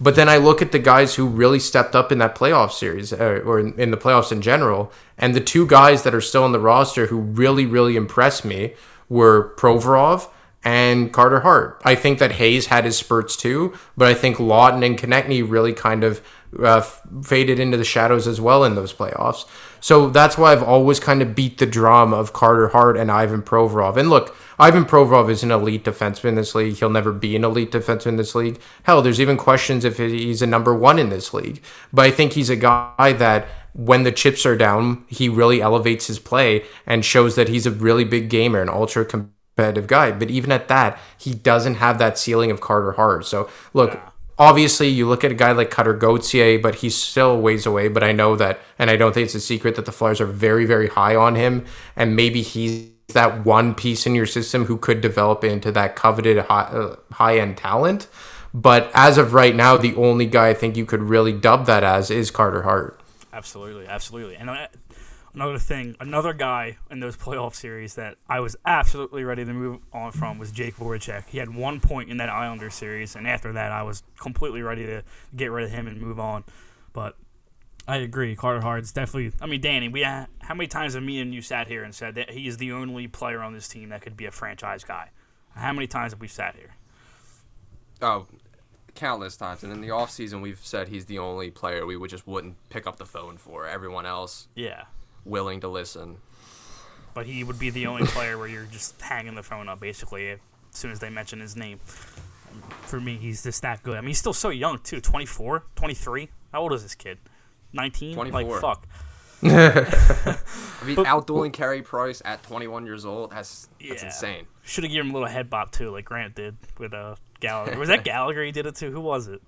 But then I look at the guys who really stepped up in that playoff series uh, or in, in the playoffs in general, and the two guys that are still on the roster who really, really impressed me were Provorov and Carter Hart. I think that Hayes had his spurts too, but I think Laughton and Konecny really kind of uh, faded into the shadows as well in those playoffs. So that's why I've always kind of beat the drum of Carter Hart and Ivan Provorov. And look, Ivan Provorov is an elite defenseman in this league. He'll never be an elite defenseman in this league. Hell, there's even questions if he's a number one in this league. But I think he's a guy that when the chips are down, he really elevates his play and shows that he's a really big gamer, an ultra competitive guy. But even at that, he doesn't have that ceiling of Carter Hart. So look, obviously you look at a guy like Cutter Gauthier, but he's still ways away. But I know that, and I don't think it's a secret that the Flyers are very, very high on him, and maybe he's that one piece in your system who could develop into that coveted high, uh, high end talent. But as of right now, the only guy I think you could really dub that as is Carter Hart. Absolutely, absolutely. And uh, another thing, another guy in those playoff series that I was absolutely ready to move on from was Jake Voracek. He had one point in that Islander series, and after that, I was completely ready to get rid of him and move on. But I agree, Carter Hart's definitely. I mean, Danny, we uh, how many times have me and you sat here and said that he is the only player on this team that could be a franchise guy? How many times have we sat here? Oh, countless times. And in the offseason, we've said he's the only player we would just wouldn't pick up the phone for. Everyone else Yeah. Willing to listen. but he would be the only player where you're just hanging the phone up basically as soon as they mention his name. For me, he's just that good. I mean, he's still so young too 24, 23. How old is this kid? 19? Like, 24. fuck. I mean, But- outdueling Carey Price at 21 years old, that's, that's Yeah. insane. Should have given him a little head bop too, like Grant did with uh, Gallagher. Was that Gallagher he did it to? Who was it?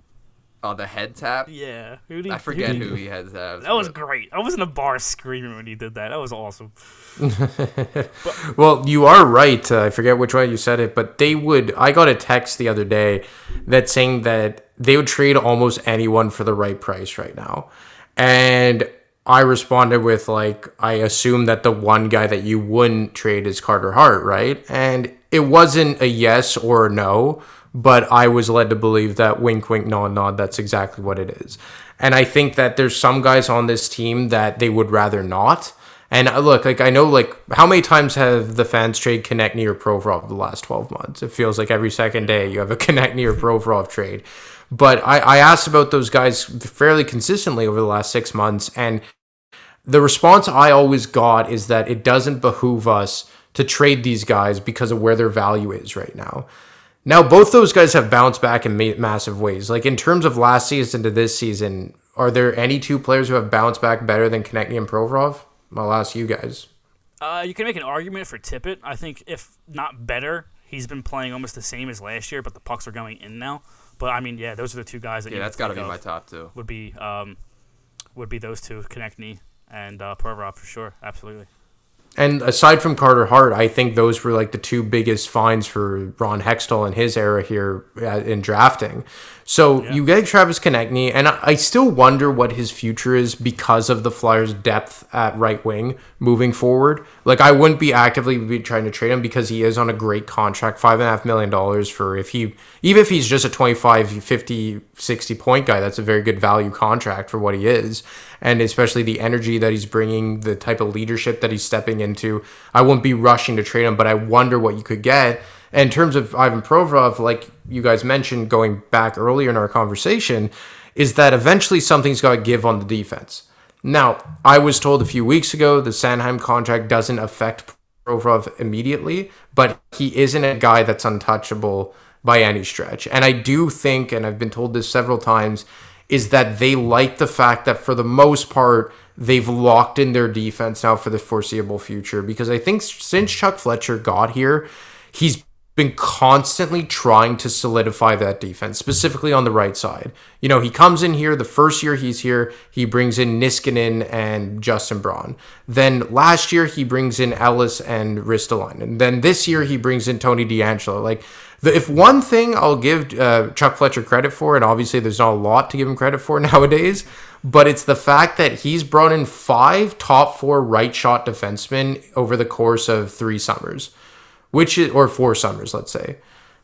Oh, the head tap. Yeah, who'd he, I forget who'd who he head taps. That was but- great. I was in a bar screaming when he did that. That was awesome. Well, you are right. Uh, I forget which way you said it, but they would. I got a text the other day that saying that they would trade almost anyone for the right price right now, and I responded with like, I assume that the one guy that you wouldn't trade is Carter Hart, right? And it wasn't a yes or a no, but I was led to believe that wink, wink, nod, nod. That's exactly what it is. And I think that there's some guys on this team that they would rather not. And uh, look, like I know, like how many times have the fans trade Konecny or Provorov the last twelve months? It feels like every second day you have a Konecny or Provorov trade. But I, I asked about those guys fairly consistently over the last six months, and the response I always got is that it doesn't behoove us to trade these guys because of where their value is right now. Now, both those guys have bounced back in ma- massive ways. Like in terms of last season to this season, are there any two players who have bounced back better than Konecny and Provorov? I'll ask you guys. Uh, you can make an argument for Tippett. I think if not better, he's been playing almost the same as last year, but the pucks are going in now. But I mean, yeah, those are the two guys that Yeah, you that's got got to to be my top two. Would be um, would be those two, Konecny and uh, Provorov for sure. Absolutely. And aside from Carter Hart, I think those were like the two biggest finds for Ron Hextall in his era here uh, in drafting. So you get Travis Konecny, and I I still wonder what his future is because of the Flyers' depth at right wing moving forward. Like I wouldn't be actively be trying to trade him because he is on a great contract, five and a half million dollars for if he even if he's just a 25, 50, 60 point guy, that's a very good value contract for what he is. And especially the energy that he's bringing, the type of leadership that he's stepping into. I wouldn't be rushing to trade him, but I wonder what you could get. In terms of Ivan Provorov, like you guys mentioned going back earlier in our conversation, is that eventually something's got to give on the defense. Now, I was told a few weeks ago the Sanheim contract doesn't affect Provorov immediately, but he isn't a guy that's untouchable by any stretch. And I do think, and I've been told this several times, is that they like the fact that for the most part, they've locked in their defense now for the foreseeable future. Because I think since Chuck Fletcher got here, he's been constantly trying to solidify that defense, specifically on the right side. You know, he comes in here the first year he's here, he brings in Niskanen and Justin Braun. Then last year he brings in Ellis and Ristolainen. And then this year he brings in Tony DeAngelo. Like, the, if one thing I'll give uh, Chuck Fletcher credit for, and obviously there's not a lot to give him credit for nowadays, but it's the fact that he's brought in five top four right shot defensemen over the course of three summers which is or four summers, let's say.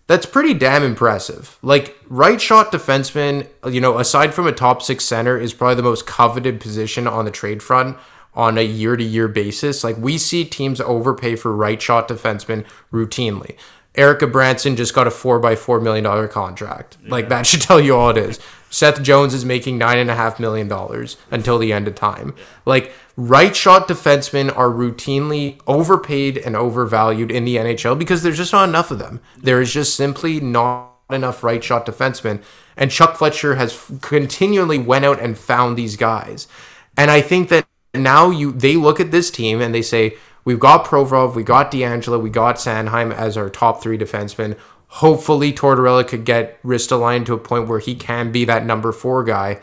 That's pretty damn impressive. Like right shot defenseman, you know, aside from a top six center, is probably the most coveted position on the trade front on a year to year basis. Like we see teams overpay for right shot defensemen routinely. Erica Branson just got a four by four million dollar contract. Like that should tell you all it is. Seth Jones is making nine and a half million dollars until the end of time. Like right shot defensemen are routinely overpaid and overvalued in the NHL because there's just not enough of them. There is just simply not enough right shot defensemen. And Chuck Fletcher has continually went out and found these guys. And I think that now you they look at this team and they say, We've got Provorov, we got DeAngelo, we got Sanheim as our top three defensemen. Hopefully, Tortorella could get Ristolainen to a point where he can be that number four guy.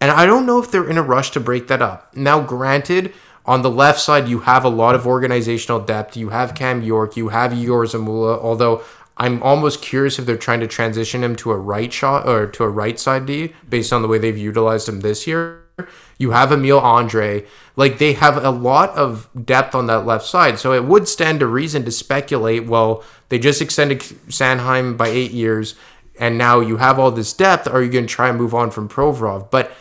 And I don't know if they're in a rush to break that up. Now, granted, on the left side, you have a lot of organizational depth. You have Cam York, you have Egor Zamula, although I'm almost curious if they're trying to transition him to a right shot or to a right side D based on the way they've utilized him this year. You have Emil Andrae. Like they have a lot of depth on that left side. So it would stand to reason to speculate, well, they just extended Sanheim by eight years, and now you have all this depth. Are you going to try and move on from Provorov? But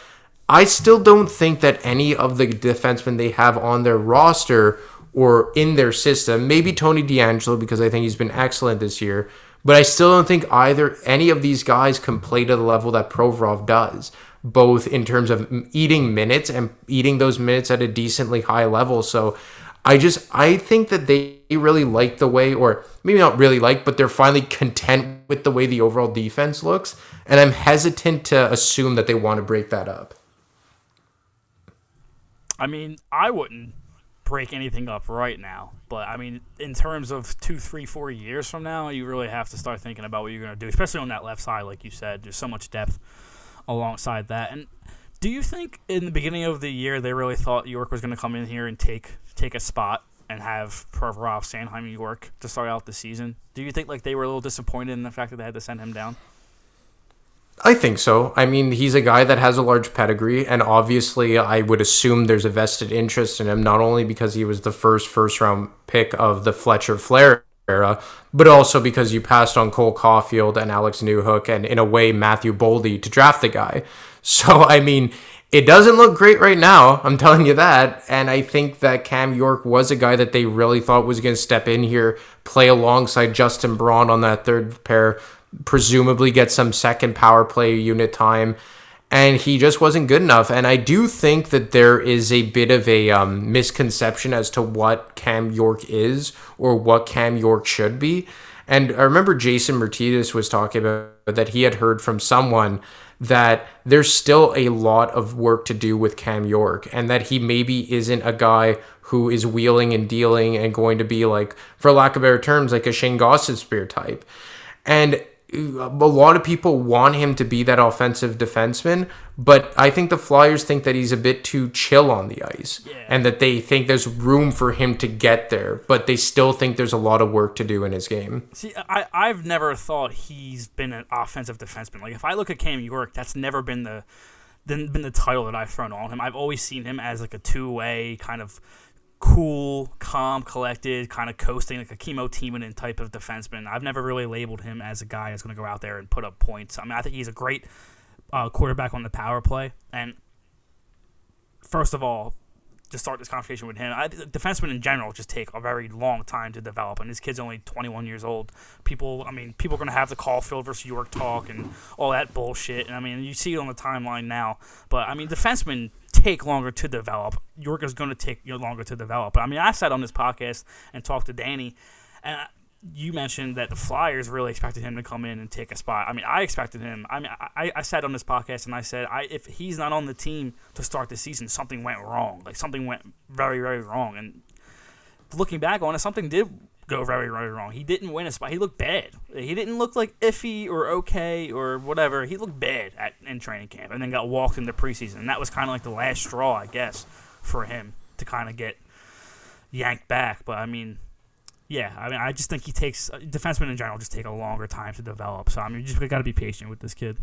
I still don't think that any of the defensemen they have on their roster or in their system, maybe Tony DeAngelo, because I think he's been excellent this year, but I still don't think either any of these guys can play to the level that Provorov does, both in terms of eating minutes and eating those minutes at a decently high level. So I just I think that they really like the way, or maybe not really like, but they're finally content with the way the overall defense looks, and I'm hesitant to assume that they want to break that up. I mean, I wouldn't break anything up right now, but I mean, in terms of two, three, four years from now, you really have to start thinking about what you're going to do, especially on that left side, like you said. There's so much depth alongside that. And do you think in the beginning of the year they really thought York was going to come in here and take take a spot and have Provorov, Sanheim, York to start out the season? Do you think like they were a little disappointed in the fact that they had to send him down? I think so. I mean, he's a guy that has a large pedigree, and obviously, I would assume there's a vested interest in him, not only because he was the first first round pick of the Fletcher Flahr era, but also because you passed on Cole Caufield and Alex Newhook and, in a way, Matthew Boldy to draft the guy. So, I mean, it doesn't look great right now. I'm telling you that. And I think that Cam York was a guy that they really thought was going to step in here, play alongside Justin Braun on that third pair, presumably get some second power play unit time. And he just wasn't good enough. And I do think that there is a bit of a um, misconception as to what Cam York is or what Cam York should be. And I remember Jason Martinez was talking about that he had heard from someone that there's still a lot of work to do with Cam York and that he maybe isn't a guy who is wheeling and dealing and going to be like, for lack of better terms, like a Shane Spear type. And a lot of people want him to be that offensive defenseman, but I think the Flyers think that he's a bit too chill on the ice yeah. and that they think there's room for him to get there, but they still think there's a lot of work to do in his game. See, I, I've never thought he's been an offensive defenseman. Like, if I look at Cam York, that's never been the, been the title that I've thrown on him. I've always seen him as like a two way kind of cool, calm, collected, kind of coasting, like a Kimmo Timonen type of defenseman. I've never really labeled him as a guy that's going to go out there and put up points. I mean, I think he's a great uh, quarterback on the power play. And first of all, to start this conversation with him, I, defensemen in general just take a very long time to develop, and this kid's only 21 years old. People, I mean, people are going to have the Caufield versus York talk and all that bullshit. And I mean, you see it on the timeline now. But I mean, defensemen take longer to develop. York is going to take you longer to develop. But I mean, I sat on this podcast and talked to Danny, and you mentioned that the Flyers really expected him to come in and take a spot. I mean, I expected him. I mean, I, I sat on this podcast and I said, I if he's not on the team to start the season, something went wrong. Like something went very, very wrong. And looking back on it, something did go very, very wrong. He didn't win a spot. He looked bad. He didn't look like iffy or okay or whatever. He looked bad at in training camp and then got walked in the preseason. And that was kind of like the last straw, I guess, for him to kind of get yanked back. But I mean, yeah, I mean, I just think he takes uh, defensemen in general just take a longer time to develop. So I mean, you just got to be patient with this kid.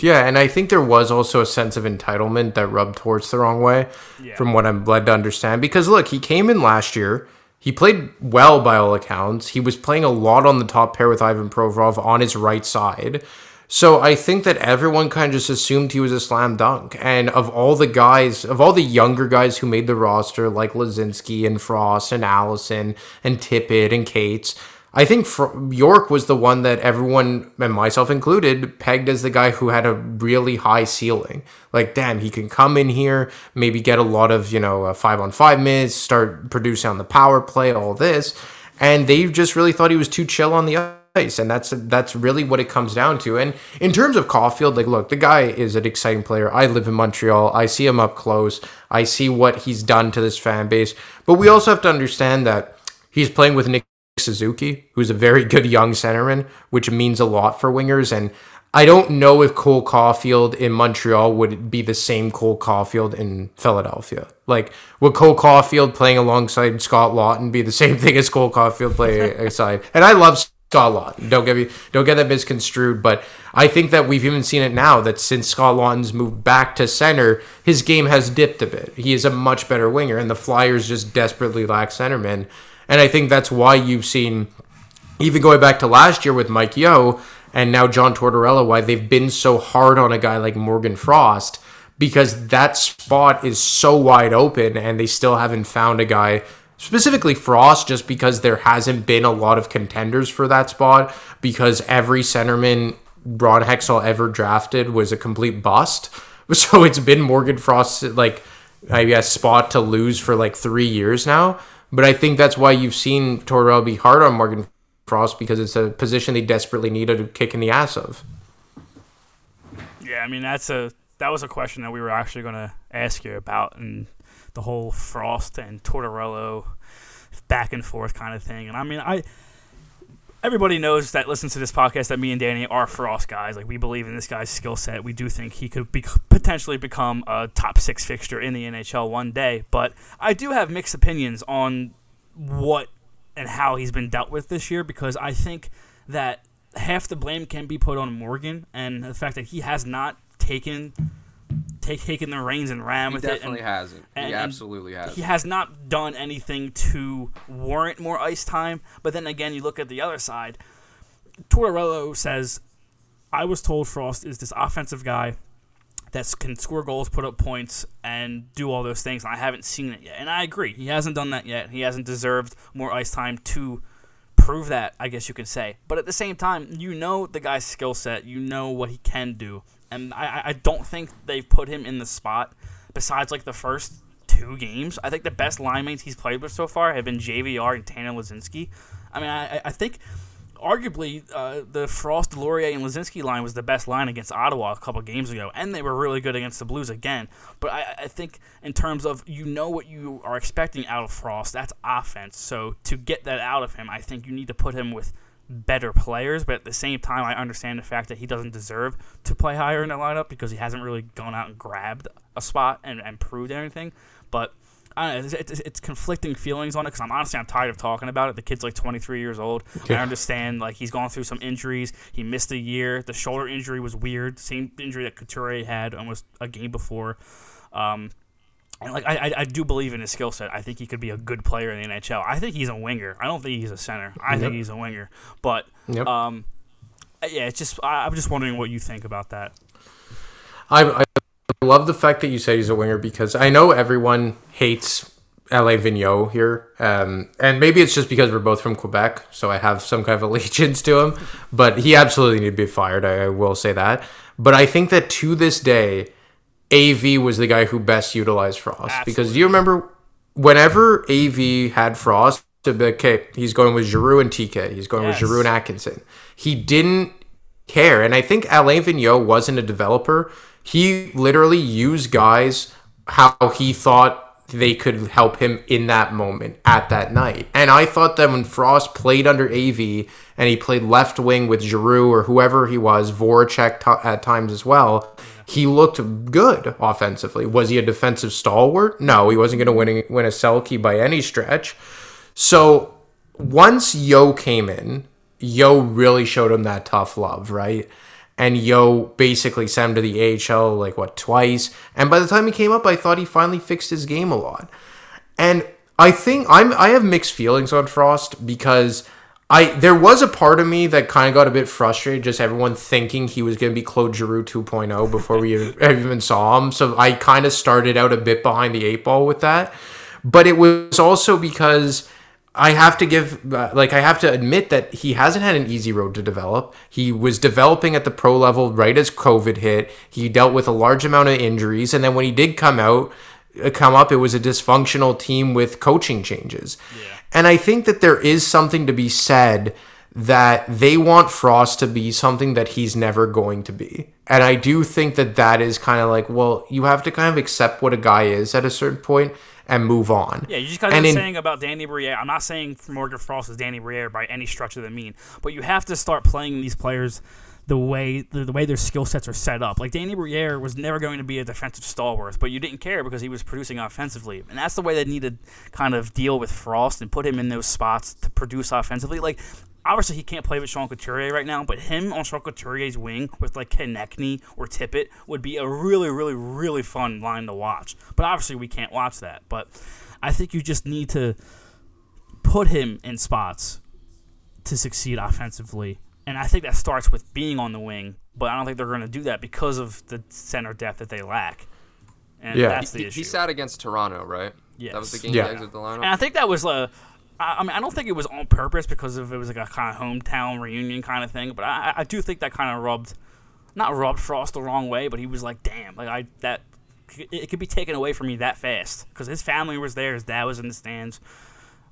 Yeah, and I think there was also a sense of entitlement that rubbed Torts the wrong way, yeah. from what I'm led to understand. Because look, he came in last year he played well by all accounts. He was playing a lot on the top pair with Ivan Provorov on his right side. So I think that everyone kind of just assumed he was a slam dunk. And of all the guys, of all the younger guys who made the roster, like Laczynski and Frost and Allison and Tippett and Cates, I think York was the one that everyone, and myself included, pegged as the guy who had a really high ceiling. Like, damn, he can come in here, maybe get a lot of, you know, uh, five on five minutes, start producing on the power play, all this. And they just really thought he was too chill on the ice. And that's that's really what it comes down to. And in terms of Caufield, like, look, the guy is an exciting player. I live in Montreal. I see him up close. I see what he's done to this fan base. But we also have to understand that he's playing with Nick Suzuki, who's a very good young centerman, which means a lot for wingers. And I don't know if Cole Caufield in Montreal would be the same Cole Caufield in Philadelphia. Like, would Cole Caufield playing alongside Scott Laughton be the same thing as Cole Caufield playing aside? And I love Scott Laughton. Don't get me, don't get that misconstrued. But I think that we've even seen it now that since Scott Laughton's moved back to center, his game has dipped a bit. He is a much better winger, and the Flyers just desperately lack centermen. And I think that's why you've seen, even going back to last year with Mike Yeo and now John Tortorella, why they've been so hard on a guy like Morgan Frost because that spot is so wide open and they still haven't found a guy specifically Frost just because there hasn't been a lot of contenders for that spot because every centerman Ron Hextall ever drafted was a complete bust. So it's been Morgan Frost's like I guess spot to lose for like 3 years now. But I think that's why you've seen Tortorella be hard on Morgan Frost because it's a position they desperately needed a kick in the ass of. Yeah, I mean that's a that was a question that we were actually going to ask you about, and the whole Frost and Tortorella back and forth kind of thing. And I mean, I everybody knows that listens to this podcast that me and Danny are Frost guys. Like we believe in this guy's skill set. We do think he could be, potentially become a top six fixture in the NHL one day. But I do have mixed opinions on what and how he's been dealt with this year because I think that half the blame can be put on Morgan and the fact that he has not taken take, taken the reins and ran He with it. definitely and- hasn't. he and absolutely has. he has not done anything to warrant more ice time. But then again, you look at the other side. Tortorella says, "I was told Frost is this offensive guy that can score goals, put up points, and do all those things. And I haven't seen it yet, and I agree. He hasn't done that yet. He hasn't deserved more ice time to." Prove that, I guess you could say. But at the same time, you know the guy's skill set. You know what he can do, and I, I- don't think they've put him in the spot. Besides, like the first two games. I think the best line mates he's played with so far have been JVR and Tanner Laczynski. I mean, I, I think arguably uh, the Frost, Laurier, and Laczynski line was the best line against Ottawa a couple games ago, and they were really good against the Blues again. But I, I think in terms of you know what you are expecting out of Frost, that's offense. So to get that out of him, I think you need to put him with better players, but at the same time, I understand the fact that he doesn't deserve to play higher in the lineup because he hasn't really gone out and grabbed a spot and, and proved anything. But I don't know, it's, it's, it's conflicting feelings on it because I'm honestly I'm tired of talking about it. The kid's like 23 years old. I understand like he's gone through some injuries. He missed a year. The shoulder injury was weird. Same injury that Couturier had almost a game before. Um, and like I, I, I do believe in his skill set. I think he could be a good player in the NHL. I think he's a winger. I don't think he's a center. I think he's a winger. But Yep. um, yeah, it's just I, I'm just wondering what you think about that. I, I love the fact that you say he's a winger because I know everyone hates LA Vigneault here. Um, and maybe it's just because we're both from Quebec, so I have some kind of allegiance to him. But he absolutely need to be fired. I, I will say that. But I think that to this day, AV was the guy who best utilized Frost. Because do you remember whenever AV had Frost, to be okay, he's going with Giroux and TK. He's going Yes. with Giroux and Atkinson. He didn't care. And I think Alain Vigneault wasn't a developer. He literally used guys how he thought they could help him in that moment at that night. And I thought that when Frost played under AV and he played left wing with Giroux or whoever he was, Voracek t- at times as well, he looked good offensively. Was he a defensive stalwart? No, he wasn't going to win a, win a Selke by any stretch. So once Yeo came in, Yeo really showed him that tough love, right? And Yeo basically sent him to the AHL like what twice. And by the time he came up, I thought he finally fixed his game a lot. And I think I'm I have mixed feelings on Frost because I there was a part of me that kind of got a bit frustrated, just everyone thinking he was going to be Claude Giroux 2.0 before we even saw him. So I kind of started out a bit behind the eight ball with that. But it was also because I have to give, uh, like, I have to admit that he hasn't had an easy road to develop. He was developing at the pro level right as COVID hit. He dealt with a large amount of injuries, and then when he did come out, come up, it was a dysfunctional team with coaching changes. And I think that there is something to be said that they want Frost to be something that he's never going to be. And I do think that that is kind of like, well, you have to kind of accept what a guy is at a certain point and move on. Yeah, you just got And to in- saying about Danny Briere. I'm not saying Morgan Frost is Danny Briere by any stretch of the mean, but you have to start playing these players the way the, the way their skill sets are set up. Like Danny Briere was never going to be a defensive stalwart, but you didn't care because he was producing offensively, and that's the way they need to kind of deal with Frost and put him in those spots to produce offensively. Like. Obviously, he can't play with Sean Couturier right now, but him on Sean Couturier's wing with like Konecny or Tippett would be a really, really, really fun line to watch. But obviously, we can't watch that. But I think you just need to put him in spots to succeed offensively. And I think that starts with being on the wing, but I don't think they're going to do that because of the center depth that they lack. And Yeah. that's the He, issue. he sat against Toronto, right? Yes. That was the game Yeah. he exited the lineup. and I think that was a. I I mean, I don't think it was on purpose because of it was like a kind of hometown reunion kind of thing, but I, I do think that kind of rubbed, not rubbed Frost the wrong way, but he was like, damn, like I that it, it could be taken away from me that fast because his family was there, his dad was in the stands,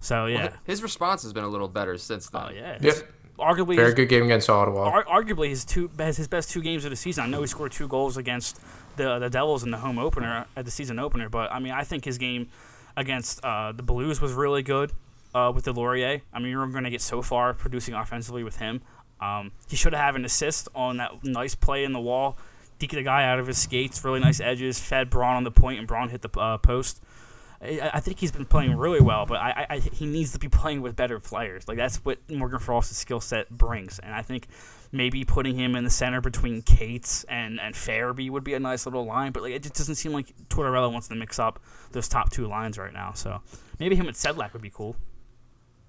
so yeah, His response has been a little better since then. oh yeah, Yep. Arguably Very his- good game against Ottawa. ar- arguably his two his, his best two games of the season. I know he scored two goals against the the Devils in the home opener at the season opener, but I mean I think his game against uh, the Blues was really good. uh, with Laurier. I mean, you're going to get so far producing offensively with him. Um, he should have an assist on that nice play in the wall. Deked the guy out of his skates, really nice edges, fed Braun on the point, and Braun hit the uh, post. I, think he's been playing really well, but I, I, he needs to be playing with better players. Like that's what Morgan Frost's skill set brings, and I think maybe putting him in the center between Cates and and Farabee would be a nice little line. But like it just doesn't seem like Tortorella wants to mix up those top two lines right now. So maybe him and Sedlak would be cool.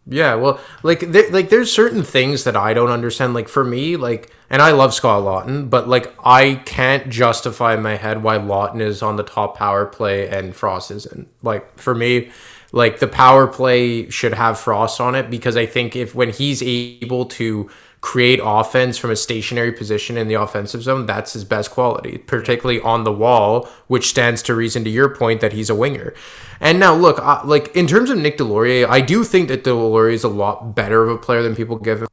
Yeah, well, like there, like there's certain things that I don't understand. Like for me, like, and I love Scott Laughton, but like I can't justify in my head why Laughton is on the top power play and Frost isn't. Like for me, like the power play should have Frost on it because I think if when he's able to create offense from a stationary position in the offensive zone, that's his best quality, particularly on the wall, which stands to reason to your point that he's a winger. And now, look, uh, like in terms of Nick Deslauriers, I do think that Deslauriers is a lot better of a player than people give him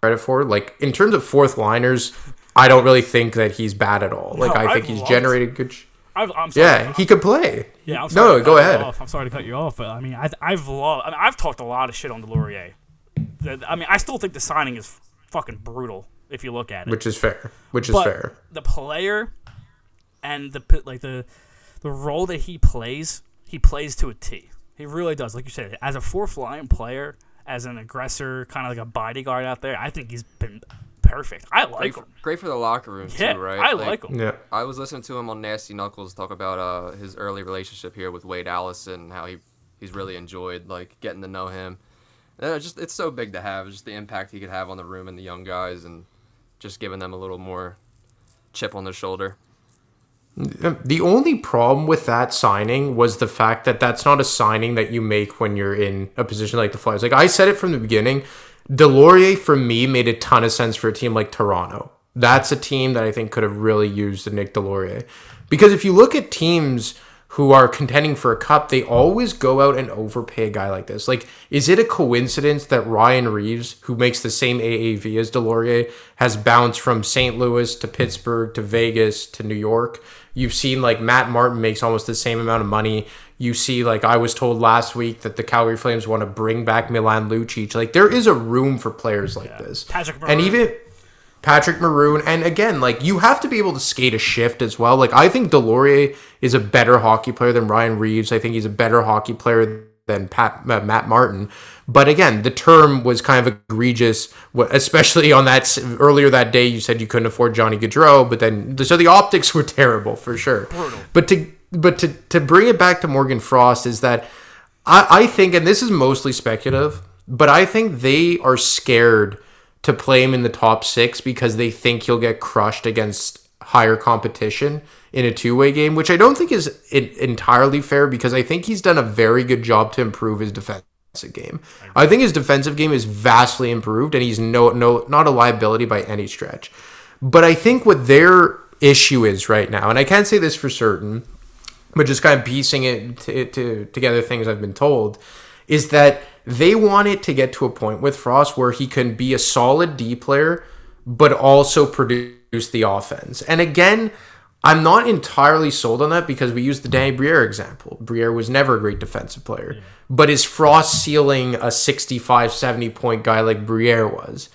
credit for. Like in terms of fourth liners, I don't really think that he's bad at all. Like No, I think I've he's loved- generated good. Sh- I've, I'm sorry. yeah, he could play. Yeah, I'm sorry no, go ahead. I'm sorry to cut you off, but I mean, I, I've loved. I mean, I've talked a lot of shit on Deslauriers. I mean, I still think the signing is fucking brutal if you look at it. Which is fair. Which is but fair. the player and the like the the role that he plays, he plays to a T. He really does. Like you said, as a fourth line player, as an aggressor, kind of like a bodyguard out there, I think he's been perfect. I like Great for, him. great for the locker room Yeah, too, right? I like him. Yeah. I was listening to him on Nasty Knuckles talk about uh, his early relationship here with Wade Allison, and how he he's really enjoyed like getting to know him. It's just it's so big to have, just the impact he could have on the room and the young guys, and just giving them a little more chip on their shoulder. The only problem with that signing was the fact that that's not a signing that you make when you're in a position like the Flyers. Like I said it from the beginning, Deslauriers for me made a ton of sense for a team like Toronto. That's a team that I think could have really used Nick Deslauriers. Because if you look at teams who are contending for a cup, they always go out and overpay a guy like this. Like, is it a coincidence that Ryan Reaves, who makes the same AAV as Deslauriers, has bounced from St. Louis to Pittsburgh to Vegas to New York? You've seen like Matt Martin makes almost the same amount of money. You see, like I was told last week that the Calgary Flames want to bring back Milan Lucic. Like there is a room for players like this, Patrick and even Patrick Maroon. And again, like you have to be able to skate a shift as well. Like I think Deslauriers is a better hockey player than Ryan Reaves. I think he's a better hockey player than Pat, uh, Matt Martin. But again, the term was kind of egregious, especially on that earlier that day. You said you couldn't afford Johnny Gaudreau, but then so the optics were terrible for sure. But to but to to bring it back to Morgan Frost is that I, I think, and this is mostly speculative, but I think they are scared to play him in the top six because they think he'll get crushed against higher competition in a two way game, which I don't think is entirely fair because I think he's done a very good job to improve his defensive game. I think his defensive game is vastly improved and he's no no not a liability by any stretch. But I think what their issue is right now, and I can't say this for certain, but just kind of piecing it to, to, together things I've been told, is that they want it to get to a point with Frost where he can be a solid D player, but also produce the offense. And again, I'm not entirely sold on that because we used the Danny Briere example. Briere was never a great defensive player, but is Frost sealing a 65, 70 point guy like Briere was?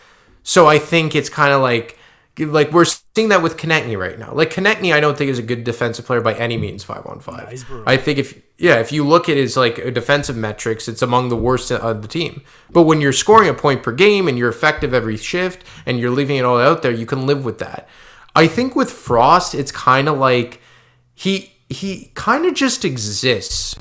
So I think it's kind of like like we're seeing that with Konecny right now. Like Konecny, I don't think is a good defensive player by any means. Five on five. I think if yeah, if you look at his like defensive metrics, it's among the worst of the team. But when you're scoring a point per game and you're effective every shift and you're leaving it all out there, you can live with that. I think with Frost, it's kind of like he he kind of just exists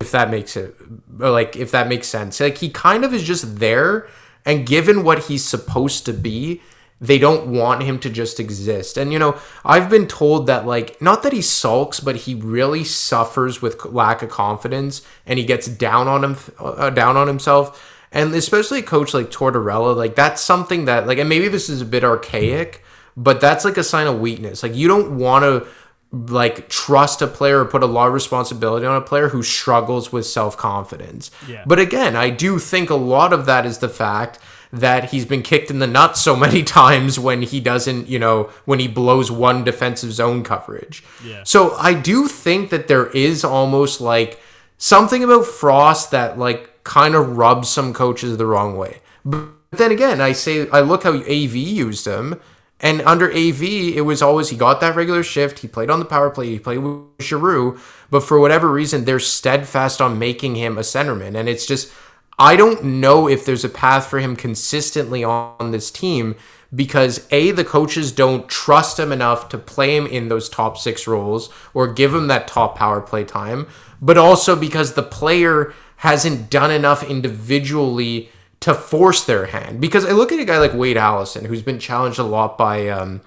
if that makes it like if that makes sense like he kind of is just there and given what he's supposed to be they don't want him to just exist and you know i've been told that like not that he sulks but he really suffers with lack of confidence and he gets down on him uh, down on himself and especially a coach like tortorella like that's something that like and maybe this is a bit archaic but that's like a sign of weakness like you don't want to like trust a player or put a lot of responsibility on a player who struggles with self-confidence. Yeah. But again, I do think a lot of that is the fact that he's been kicked in the nuts so many times when he doesn't, you know, when he blows one defensive zone coverage. Yeah. So I do think that there is almost like something about Frost that like kind of rubs some coaches the wrong way. But then again, I say I look how AV used him. And under AV, it was always he got that regular shift. He played on the power play. He played with Giroux, but for whatever reason, they're steadfast on making him a centerman. And it's just I don't know if there's a path for him consistently on this team because a the coaches don't trust him enough to play him in those top six roles or give him that top power play time, but also because the player hasn't done enough individually to force their hand. Because I look at a guy like Wade Allison, who's been challenged a lot by um,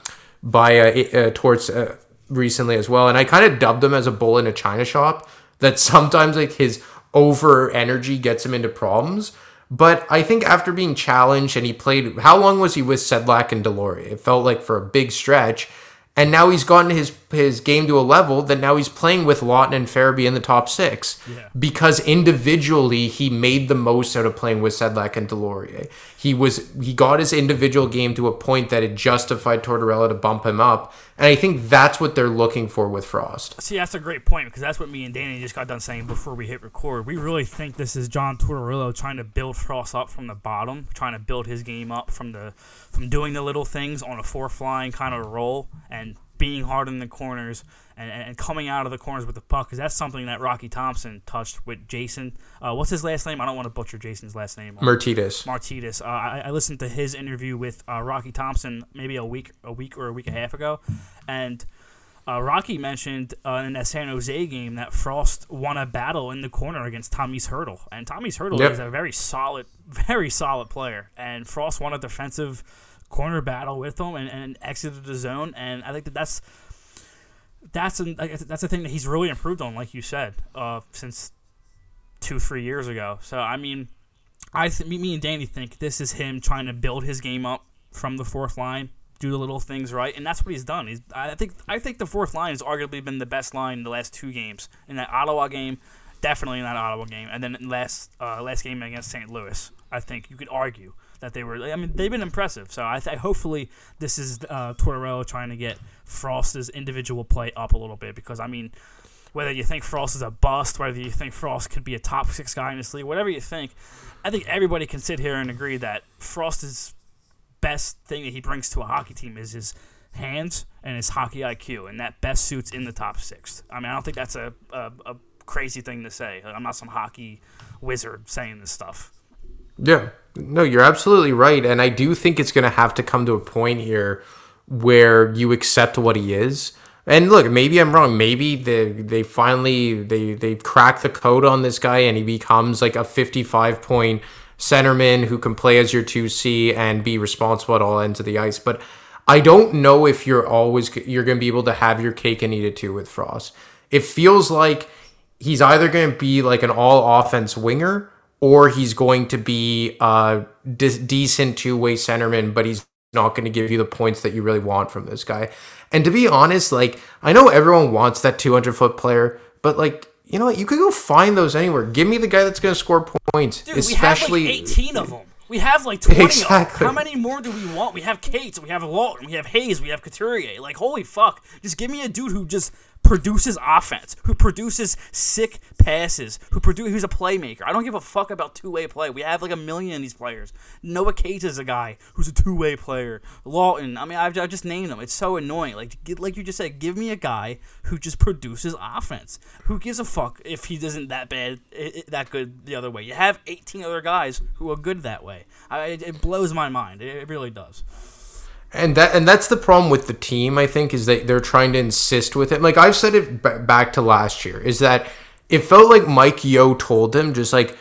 by uh, uh, Torts uh, recently as well, and I kind of dubbed him as a bull in a china shop. That sometimes like his over energy gets him into problems. But I think after being challenged and he played, how long was he with Sedlak and Deslauriers? It felt like for a big stretch. And now he's gotten his his game to a level that now he's playing with Laughton and Farabee in the top six Yeah. because individually he made the most out of playing with Sedlak and Deslauriers. He was he got his individual game to a point that it justified Tortorella to bump him up, and I think that's what they're looking for with Frost. See, that's a great point because that's what me and Danny just got done saying before we hit record. We really think this is John Tortorella trying to build Frost up from the bottom, trying to build his game up from the from doing the little things on a four flying kind of roll and being hard in the corners and, and coming out of the corners with the puck because that's something that Rocky Thompson touched with Jason. Uh, what's his last name? I don't want to butcher Jason's last name. Mertitas. Martinez. Uh, I, I listened to his interview with uh, Rocky Thompson maybe a week, a week or a week and a half ago, and uh, Rocky mentioned uh, in that San Jose game that Frost won a battle in the corner against Tomas Hertl, and Tomas Hertl Yep. is a very solid, very solid player, and Frost won a defensive corner battle with him and, and exited the zone, and I think that that's. That's an, that's a thing that he's really improved on, like you said, uh, since two, three years ago. So I mean, I th- me, me and Danny think this is him trying to build his game up from the fourth line, do the little things right, and that's what he's done. He's I think I think the fourth line has arguably been the best line in the last two games. In that Ottawa game, definitely in that Ottawa game, and then last uh, last game against St. Louis. I think you could argue that they were. I mean, they've been impressive. So I th- hopefully this is uh, Tortorella trying to get Frost's individual play up a little bit because I mean whether you think Frost is a bust, whether you think Frost could be a top six guy in this league, whatever you think, I think everybody can sit here and agree that Frost's best thing that he brings to a hockey team is his hands and his hockey IQ, and that best suits in the top six. I mean, I don't think that's a, a, a crazy thing to say. I'm not some hockey wizard saying this stuff. Yeah. No, you're absolutely right. And I do think it's going to have to come to a point here where you accept what he is. And look, maybe I'm wrong. Maybe they they finally they they crack the code on this guy and he becomes like a 55 point centerman who can play as your 2C and be responsible at all ends of the ice. But I don't know if you're always you're going to be able to have your cake and eat it too with Frost. It feels like he's either going to be like an all offense winger or he's going to be a de- decent two way centerman, but he's not going to give you the points that you really want from this guy. And to be honest, like I know everyone wants that 200 foot player, but like you know what, you could go find those anywhere. Give me the guy that's going to score points, Dude, especially. we have like 18 of them. We have like 20 of Exactly. them. How many more do we want? We have Cates, we have Laughton, we have Hayes, we have Couturier. Like, holy fuck. Just give me a dude who just produces offense, who produces sick passes, who produce who's a playmaker. I don't give a fuck about two-way play. We have like a million of these players. Noah Cates is a guy who's a two-way player. Laughton, I mean, I've, I've just named them. It's so annoying. Like, like you just said, give me a guy who just produces offense. Who gives a fuck if he isn't that bad, that good the other way? You have 18 other guys who are good that way. I, it, blows my mind. It really does. And that and that's the problem with the team i think is that they're trying to insist with it. Like i've said it b- back to last year is that it felt like mike yeo told them just like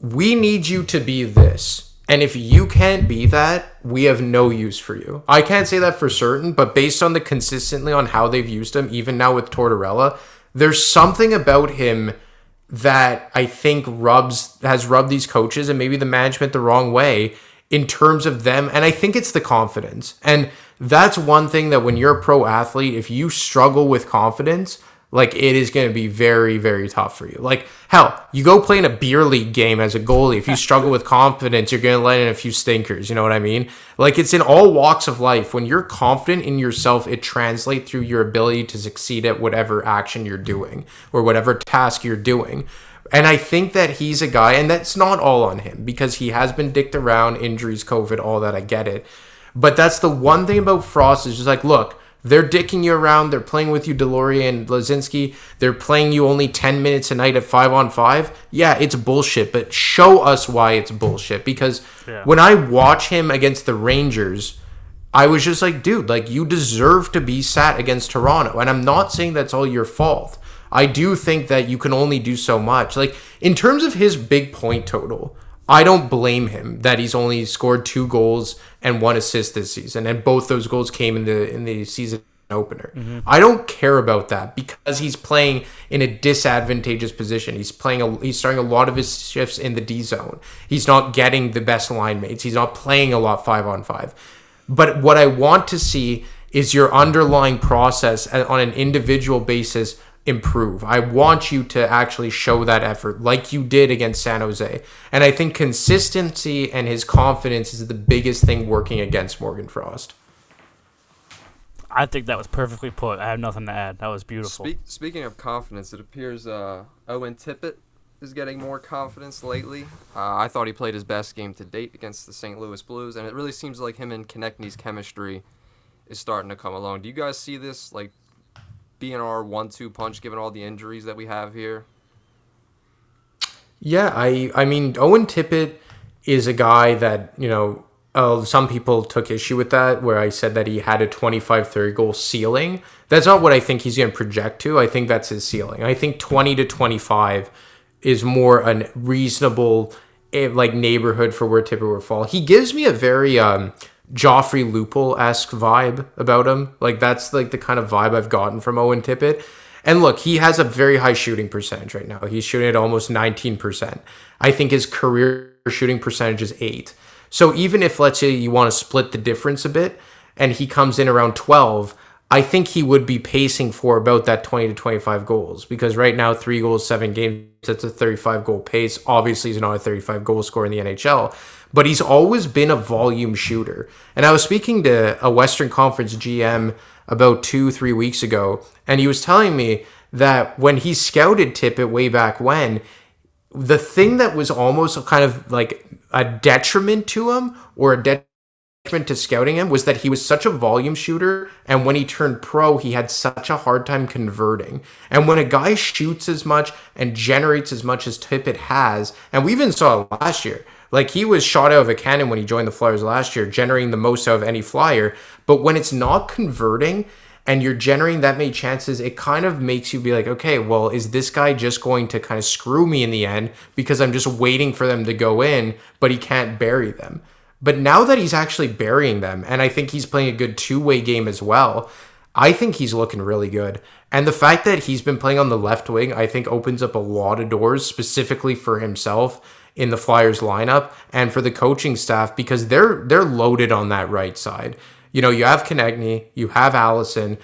we need you to be this. And if you can't be that we have no use for you. I can't say that for certain but based on the consistently on how they've used him even now with tortorella there's something about him that I think rubs has rubbed these coaches and maybe the management the wrong way in terms of them and I think it's the confidence. And that's one thing that when you're a pro athlete if you struggle with confidence like it is going to be very very tough for you. Like hell, you go play in a beer league game as a goalie if you struggle with confidence you're going to let in a few stinkers, you know what I mean? Like it's in all walks of life when you're confident in yourself it translates through your ability to succeed at whatever action you're doing or whatever task you're doing. And I think that he's a guy, and that's not all on him because he has been dicked around, injuries, COVID, all that. I get it. But that's the one thing about Frost is just like, look, they're dicking you around. They're playing with you, Deslauriers and Laczynski. They're playing you only 10 minutes a night at five on five. Yeah, it's bullshit, but show us why it's bullshit. Because Yeah. when I watch him against the Rangers, I was just like, dude, like you deserve to be sat against Toronto. And I'm not saying that's all your fault. I do think that you can only do so much. Like in terms of his big point total, I don't blame him that he's only scored two goals and one assist this season, and both those goals came in the in the season opener. Mm-hmm. I don't care about that because he's playing in a disadvantageous position. He's playing a, he's starting a lot of his shifts in the D zone. He's not getting the best line mates. He's not playing a lot 5 on 5. But what I want to see is your underlying process on an individual basis improve. I want you to actually show that effort like you did against San Jose. And I think consistency and his confidence is the biggest thing working against Morgan Frost. I think that was perfectly put. I have nothing to add. That was beautiful. Speak, speaking of confidence, it appears uh, Owen Tippett is getting more confidence lately. Uh, I thought he played his best game to date against the St. Louis Blues, and it really seems like him and Konecny's chemistry is starting to come along. Do you guys see this like being our one-two punch, given all the injuries that we have here? Yeah, I I mean Owen Tippett is a guy that, you know, uh, some people took issue with that where I said that he had a 25 30 goal ceiling. That's not what I think he's going to project to. I think that's his ceiling. I think 20 to 25 is more a reasonable eh, like neighborhood for where Tippett would fall. He gives me a very um Joffrey Lupul esque vibe about him. Like that's like the kind of vibe I've gotten from Owen Tippett. And look, he has a very high shooting percentage right now. He's shooting at almost 19%. I think his career shooting percentage is 8. So even if let's say you want to split the difference a bit and he comes in around 12, I think he would be pacing for about that 20 to 25 goals because right now 3 goals, 7 games, that's a 35 goal pace. Obviously he's not a 35 goal scorer in the NHL, but he's always been a volume shooter. And I was speaking to a Western Conference GM about 2 3 weeks ago and he was telling me that when he scouted Tippett way back when, the thing that was almost kind of like a detriment to him or a detriment to scouting him was that he was such a volume shooter and when he turned pro he had such a hard time converting and when a guy shoots as much and generates as much as Tippett has and we even saw it last year like he was shot out of a cannon when he joined the Flyers last year generating the most out of any flyer but when it's not converting and you're generating that many chances, it kind of makes you be like, okay, well, is this guy just going to kind of screw me in the end because I'm just waiting for them to go in, but he can't bury them? But now that he's actually burying them, and I think he's playing a good two way game as well, I think he's looking really good. And the fact that he's been playing on the left wing, I think opens up a lot of doors specifically for himself in the Flyers lineup and for the coaching staff because they're they're loaded on that right side. You know, you have Konecny, you have Allison,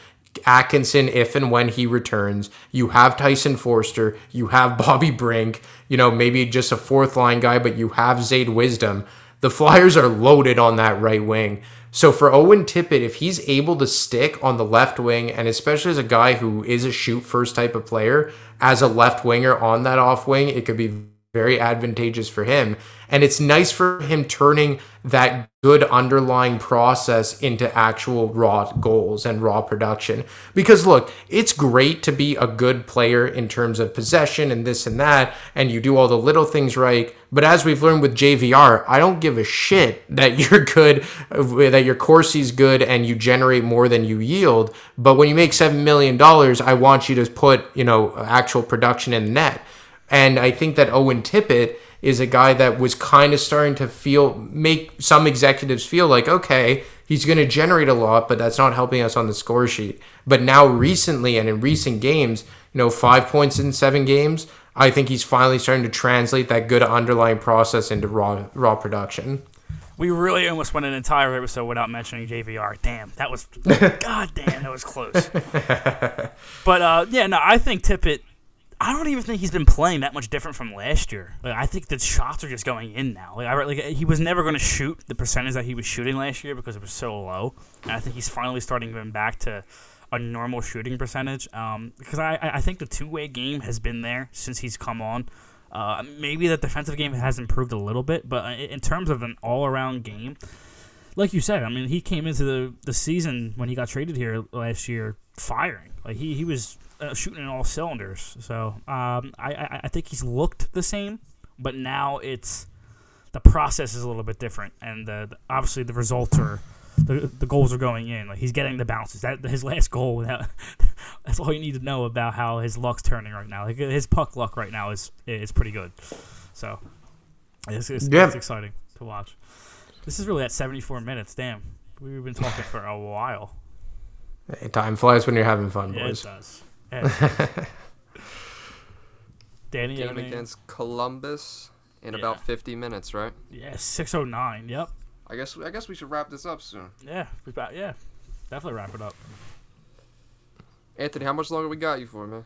Atkinson if and when he returns. You have Tyson Foerster, you have Bobby Brink, you know, maybe just a fourth line guy, but you have Zayd Wisdom. The Flyers are loaded on that right wing. So for Owen Tippett, if he's able to stick on the left wing, and especially as a guy who is a shoot first type of player, as a left winger on that off wing, it could be very advantageous for him. And it's nice for him turning that good underlying process into actual raw goals and raw production. Because look, it's great to be a good player in terms of possession and this and that, and you do all the little things right. But as we've learned with JVR, I don't give a shit that you're good, that your Corsi's good and you generate more than you yield. But when you make $7 million, I want you to put, you know, actual production in net. And I think that Owen Tippett is a guy that was kind of starting to feel, make some executives feel like, okay, he's going to generate a lot, but that's not helping us on the score sheet. But now, recently and in recent games, you know, five points in seven games, I think he's finally starting to translate that good underlying process into raw raw production. We really almost went an entire episode without mentioning JVR. Damn, that was god damn, that was close. but uh, yeah, no, I think Tippett. I don't even think he's been playing that much different from last year. Like, I think the shots are just going in now. Like, I, like he was never going to shoot the percentage that he was shooting last year because it was so low. And I think he's finally starting to back to a normal shooting percentage. Um, because I, I think the two way game has been there since he's come on. Uh, maybe the defensive game has improved a little bit, but in terms of an all-around game, like you said, I mean, he came into the, the season when he got traded here last year firing. Like he, he was uh, shooting in all cylinders. So um, I, I I think he's looked the same, but now it's the process is a little bit different, and the, the- obviously the results are the, the goals are going in. Like he's getting the bounces. That his last goal. That, that's all you need to know about how his luck's turning right now. Like his puck luck right now is is pretty good. So it's, it's, Yeah. it's exciting to watch. This is really at 74 minutes. Damn, we've been talking for a while. Hey, time flies when you're having fun, boys. Yeah, it does. Danny, Game anything? against Columbus in Yeah. about 50 minutes, right? Yeah, 609. Yep. I guess I guess we should wrap this up soon. Yeah, we about yeah, definitely wrap it up. Anthony, how much longer we got you for, man?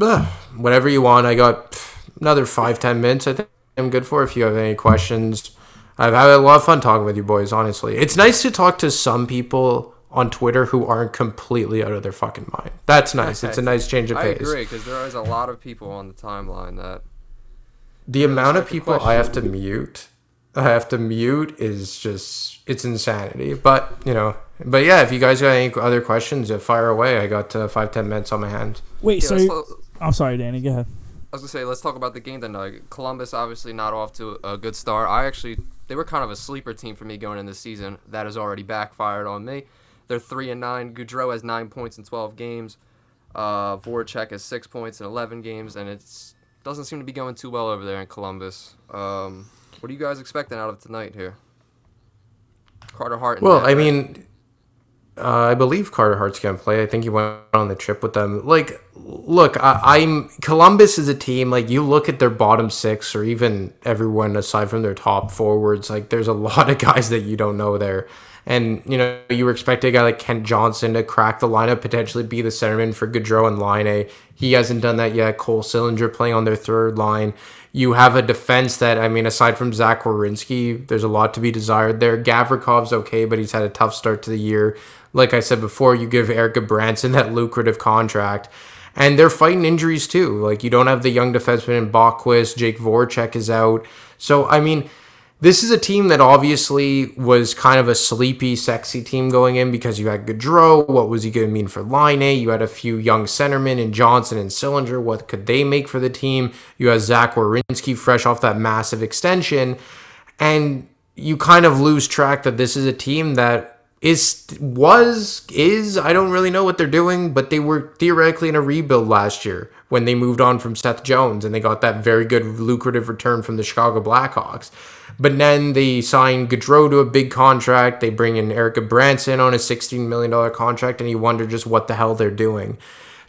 Ugh, Whatever you want. I got pff, another five ten minutes. I think I'm good for. If you have any questions, I've had a lot of fun talking with you boys. Honestly, it's nice to talk to some people on Twitter who aren't completely out of their fucking mind. That's nice. It's a nice change of pace. I agree because there is a lot of people on the timeline that The amount of people I have to mute, I have to mute is just it's insanity. But you know, but yeah, if you guys got any other questions, uh, fire away. I got uh, five ten minutes on my hands. Wait, Yeah, so let's you- lo- I'm sorry, Danny. Go ahead. I was gonna say, let's talk about the game tonight. Columbus obviously not off to a good start. I actually, they were kind of a sleeper team for me going in this season. That has already backfired on me. They're three and nine. Gaudreau has nine points in twelve games. Uh, Voracek has six points in eleven games, and it doesn't seem to be going too well over there in Columbus. Um, what are you guys expecting out of tonight here? Carter Hart. and Well, I mean, uh, I believe Carter Hart's gonna play. I think he went on the trip with them. Like, look, I, I'm Columbus is a team. Like, you look at their bottom six, or even everyone aside from their top forwards. Like, there's a lot of guys that you don't know there. And you know, you were expecting a guy like Kent Johnson to crack the lineup, potentially be the centerman for Gaudreau and Line. He hasn't done that yet. Cole Sillinger playing on their third line. You have a defense that, I mean, aside from Zach Werenski, there's a lot to be desired there. Gavrikov's okay, but he's had a tough start to the year. Like I said before, you give Erik Gudbranson that lucrative contract. And they're fighting injuries too. Like you don't have the young defenseman in Bachquist. Jake Voracek is out. So I mean, this is a team that obviously was kind of a sleepy, sexy team going in because you had Gaudreau. What was he going to mean for Line? A? You had a few young centermen in Johnson and Sillinger. What could they make for the team? You had Zach Werenski fresh off that massive extension. And you kind of lose track that this is a team that is was is I don't really know what they're doing, but they were theoretically in a rebuild last year when they moved on from Seth Jones and they got that very good lucrative return from the Chicago Blackhawks. But then they signed Gaudreau to a big contract. They bring in Erik Gudbranson on a $16 million contract, and you wonder just what the hell they're doing.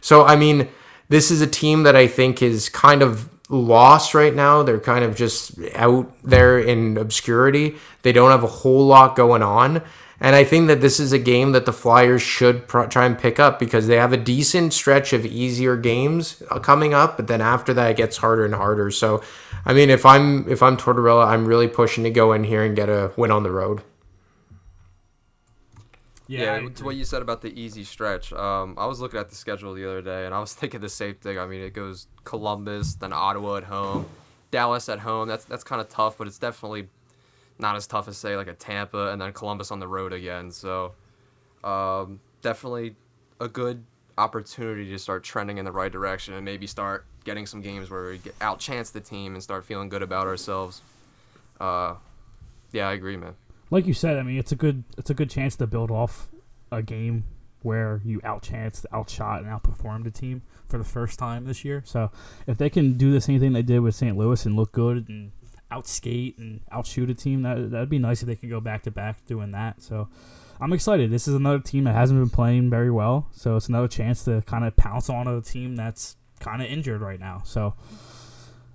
So, I mean, this is a team that I think is kind of lost right now. They're kind of just out there in obscurity. They don't have a whole lot going on. And I think that this is a game that the Flyers should pr- try and pick up because they have a decent stretch of easier games uh, coming up, but then after that it gets harder and harder. So, I mean, if I'm if I'm Tortorella, I'm really pushing to go in here and get a win on the road. Yeah, I to what you said about the easy stretch. Um, I was looking at the schedule the other day, and I was thinking the same thing. I mean, it goes Columbus, then Ottawa at home, Dallas at home. That's that's kind of tough, but it's definitely not as tough as say like a Tampa, and then Columbus on the road again. So, um, definitely a good opportunity to start trending in the right direction and maybe start getting some games where we outchance the team and start feeling good about ourselves. Uh, yeah, I agree, man. like you said, I mean, it's a good it's a good chance to build off a game where you outchanced, outshot, and outperformed a team for the first time this year. So if they can do the same thing they did with St. Louis and look good and outskate and outshoot a team, that that'd be nice if they could go back to back doing that. So I'm excited. This is another team that hasn't been playing very well, so it's another chance to kind of pounce on a team that's kind of injured right now. So.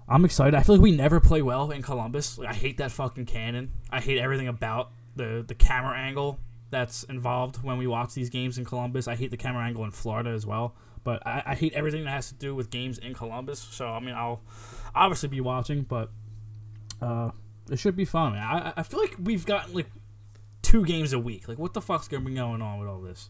I'm excited. I feel like we never play well in Columbus. Like, I hate that fucking cannon. I hate everything about the the camera angle that's involved when we watch these games in Columbus. I hate the camera angle in Florida as well. But I, I hate everything that has to do with games in Columbus. So I mean, I'll obviously be watching, but uh, it should be fun. Man. I I feel like we've gotten like two games a week. Like, what the fuck's gonna be going on with all this?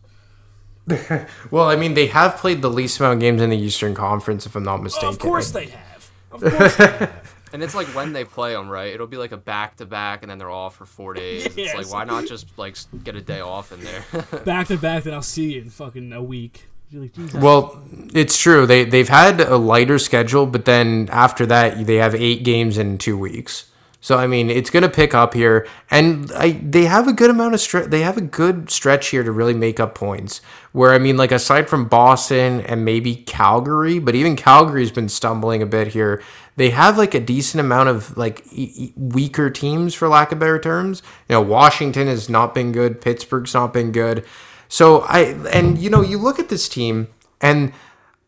Well, I mean, they have played the least amount of games in the Eastern Conference, if I'm not mistaken. of course they have. Of course they have. And it's like when they play them, right? It'll be like a back to back, and then they're off for four days. It's Yes. like why not just like get a day off in there? back to back, then I'll see you in fucking a week. Like. Well, it's true. They they've had a lighter schedule, but then after that they have eight games in two weeks. So I mean, it's going to pick up here, and I they have a good amount of stretch. They have a good stretch here to really make up points. Where I mean, like aside from Boston and maybe Calgary, but even Calgary's been stumbling a bit here. They have like a decent amount of like e- weaker teams, for lack of better terms. You know, Washington has not been good. Pittsburgh's not been good. So I and you know you look at this team and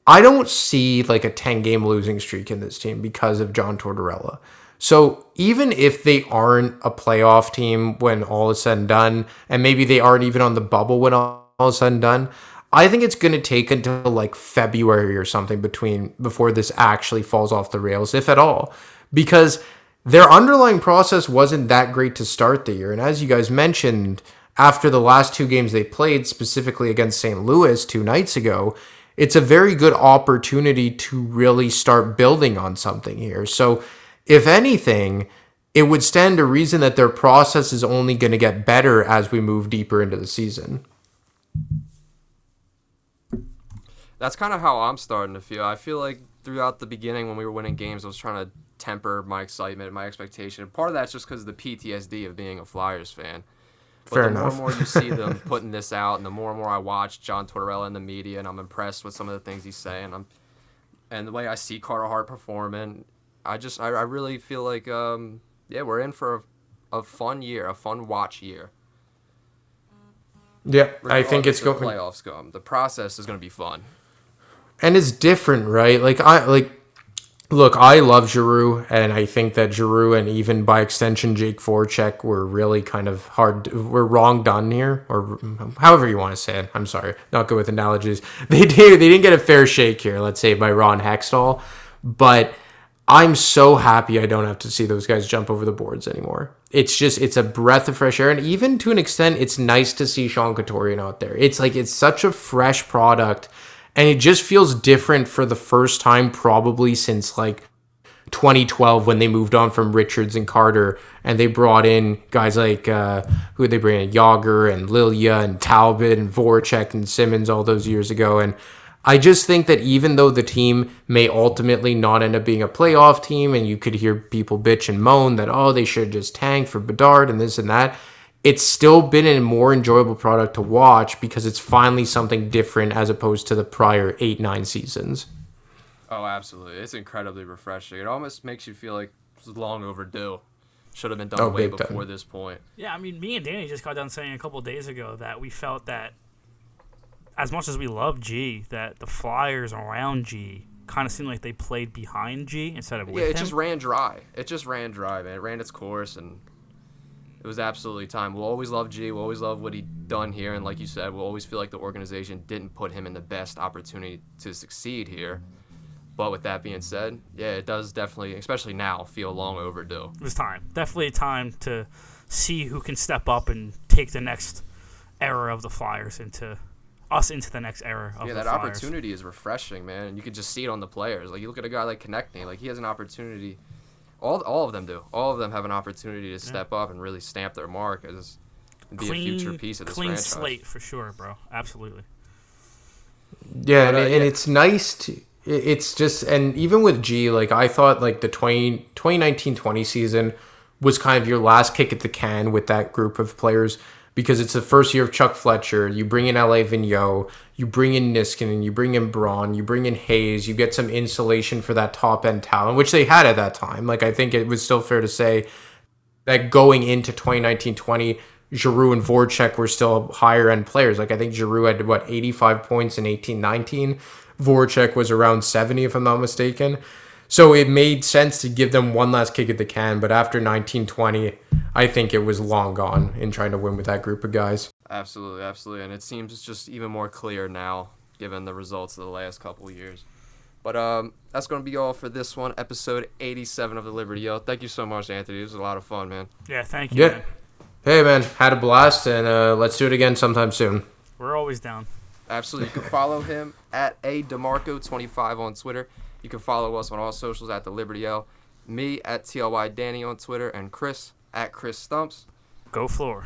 I don't see like a 10 game losing streak in this team because of John Tortorella. So even if they aren't a playoff team when all is said and done, and maybe they aren't even on the bubble when all is said and done, I think it's going to take until like February or something between before this actually falls off the rails, if at all, because their underlying process wasn't that great to start the year. And as you guys mentioned, after the last two games they played, specifically against St. Louis two nights ago, it's a very good opportunity to really start building on something here. So, if anything, it would stand to reason that their process is only going to get better as we move deeper into the season. That's kind of how I'm starting to feel. I feel like throughout the beginning when we were winning games, I was trying to temper my excitement, my expectation. Part of that's just because of the PTSD of being a Flyers fan. But Fair the enough. more and more you see them putting this out, and the more and more I watch John Tortorella in the media, and I'm impressed with some of the things he's saying. I'm, and the way I see Carter Hart performing, I just I, I really feel like um yeah we're in for a, a fun year, a fun watch year. Yeah, I think it's regardless going of playoffs come. The process is going to be fun. and it's different, right? Like I like look, I love Giroux, and I think that Giroux and even by extension Jake Voracek were really kind of hard. Were wrong done here, or however you want to say it. I'm sorry, not good with analogies. They did. They didn't get a fair shake here. Let's say by Ron Hextall, but. I'm so happy I don't have to see those guys jump over the boards anymore. It's just it's a breath of fresh air, and even to an extent, it's nice to see Sean Couturier out there. It's like it's such a fresh product, and it just feels different for the first time probably since like 2012 when they moved on from Richards and Carter, and they brought in guys like uh, who they bring in Jagr and Lilja and Talbot and Voracek and Simmonds all those years ago, and I just think that even though the team may ultimately not end up being a playoff team, and you could hear people bitch and moan that, oh, they should just tank for Bedard and this and that, it's still been a more enjoyable product to watch because it's finally something different as opposed to the prior eight, nine seasons. Oh, absolutely. It's incredibly refreshing. It almost makes you feel like it was long overdue. Should have been done Oh, way big time. before this point. Yeah, I mean, me and Danny just got done saying a couple days ago that we felt that, as much as we love G, that the Flyers around G kind of seemed like they played behind G instead of with Yeah, it him. just ran dry. It just ran dry, man. It ran its course, and it was absolutely time. We'll always love G. We'll always love what he done here, and like you said, we'll always feel like the organization didn't put him in the best opportunity to succeed here. But with that being said, yeah, it does definitely, especially now, feel long overdue. it was time. Definitely time to see who can step up and take the next era of the Flyers into us into the next era of Yeah, that Flyers. opportunity is refreshing, man. And you can just see it on the players. Like you look at a guy like Konecny, like he has an opportunity. All, all of them do. All of them have an opportunity to step up and really stamp their mark as be Clean, a future piece of this clean franchise. slate for sure, bro. Absolutely. Yeah, and, But, uh, and yeah. it's nice to. It's just, and even with G, like I thought, like the 20, 2019-20 season was kind of your last kick at the can with that group of players because it's the first year of Chuck Fletcher. You bring in LA Vigneault, you bring in Niskanen, you bring in Braun, you bring in Hayes, you get some insulation for that top end talent, which they had at that time. Like I think it was still fair to say that going into 2019-20, Giroux and Voracek were still higher end players. Like I think Giroux had what 85 points in 18-19. Voracek was around 70 if I'm not mistaken. So it made sense to give them one last kick at the can, but after 1920, I think it was long gone in trying to win with that group of guys. Absolutely, absolutely, and it seems it's just even more clear now, given the results of the last couple of years. But um, that's gonna be all for this one, episode 87 of the Liberty Yell. Thank you so much, Anthony. It was a lot of fun, man. Yeah, thank you. Yeah. man. Hey man, had a blast and uh, let's do it again sometime soon. We're always down. Absolutely. You can follow him at a demarco25 on Twitter, You can follow us on all socials at the Liberty Yell. Me at TLY Danny on Twitter and Chris at Chris Stumps. Go floor.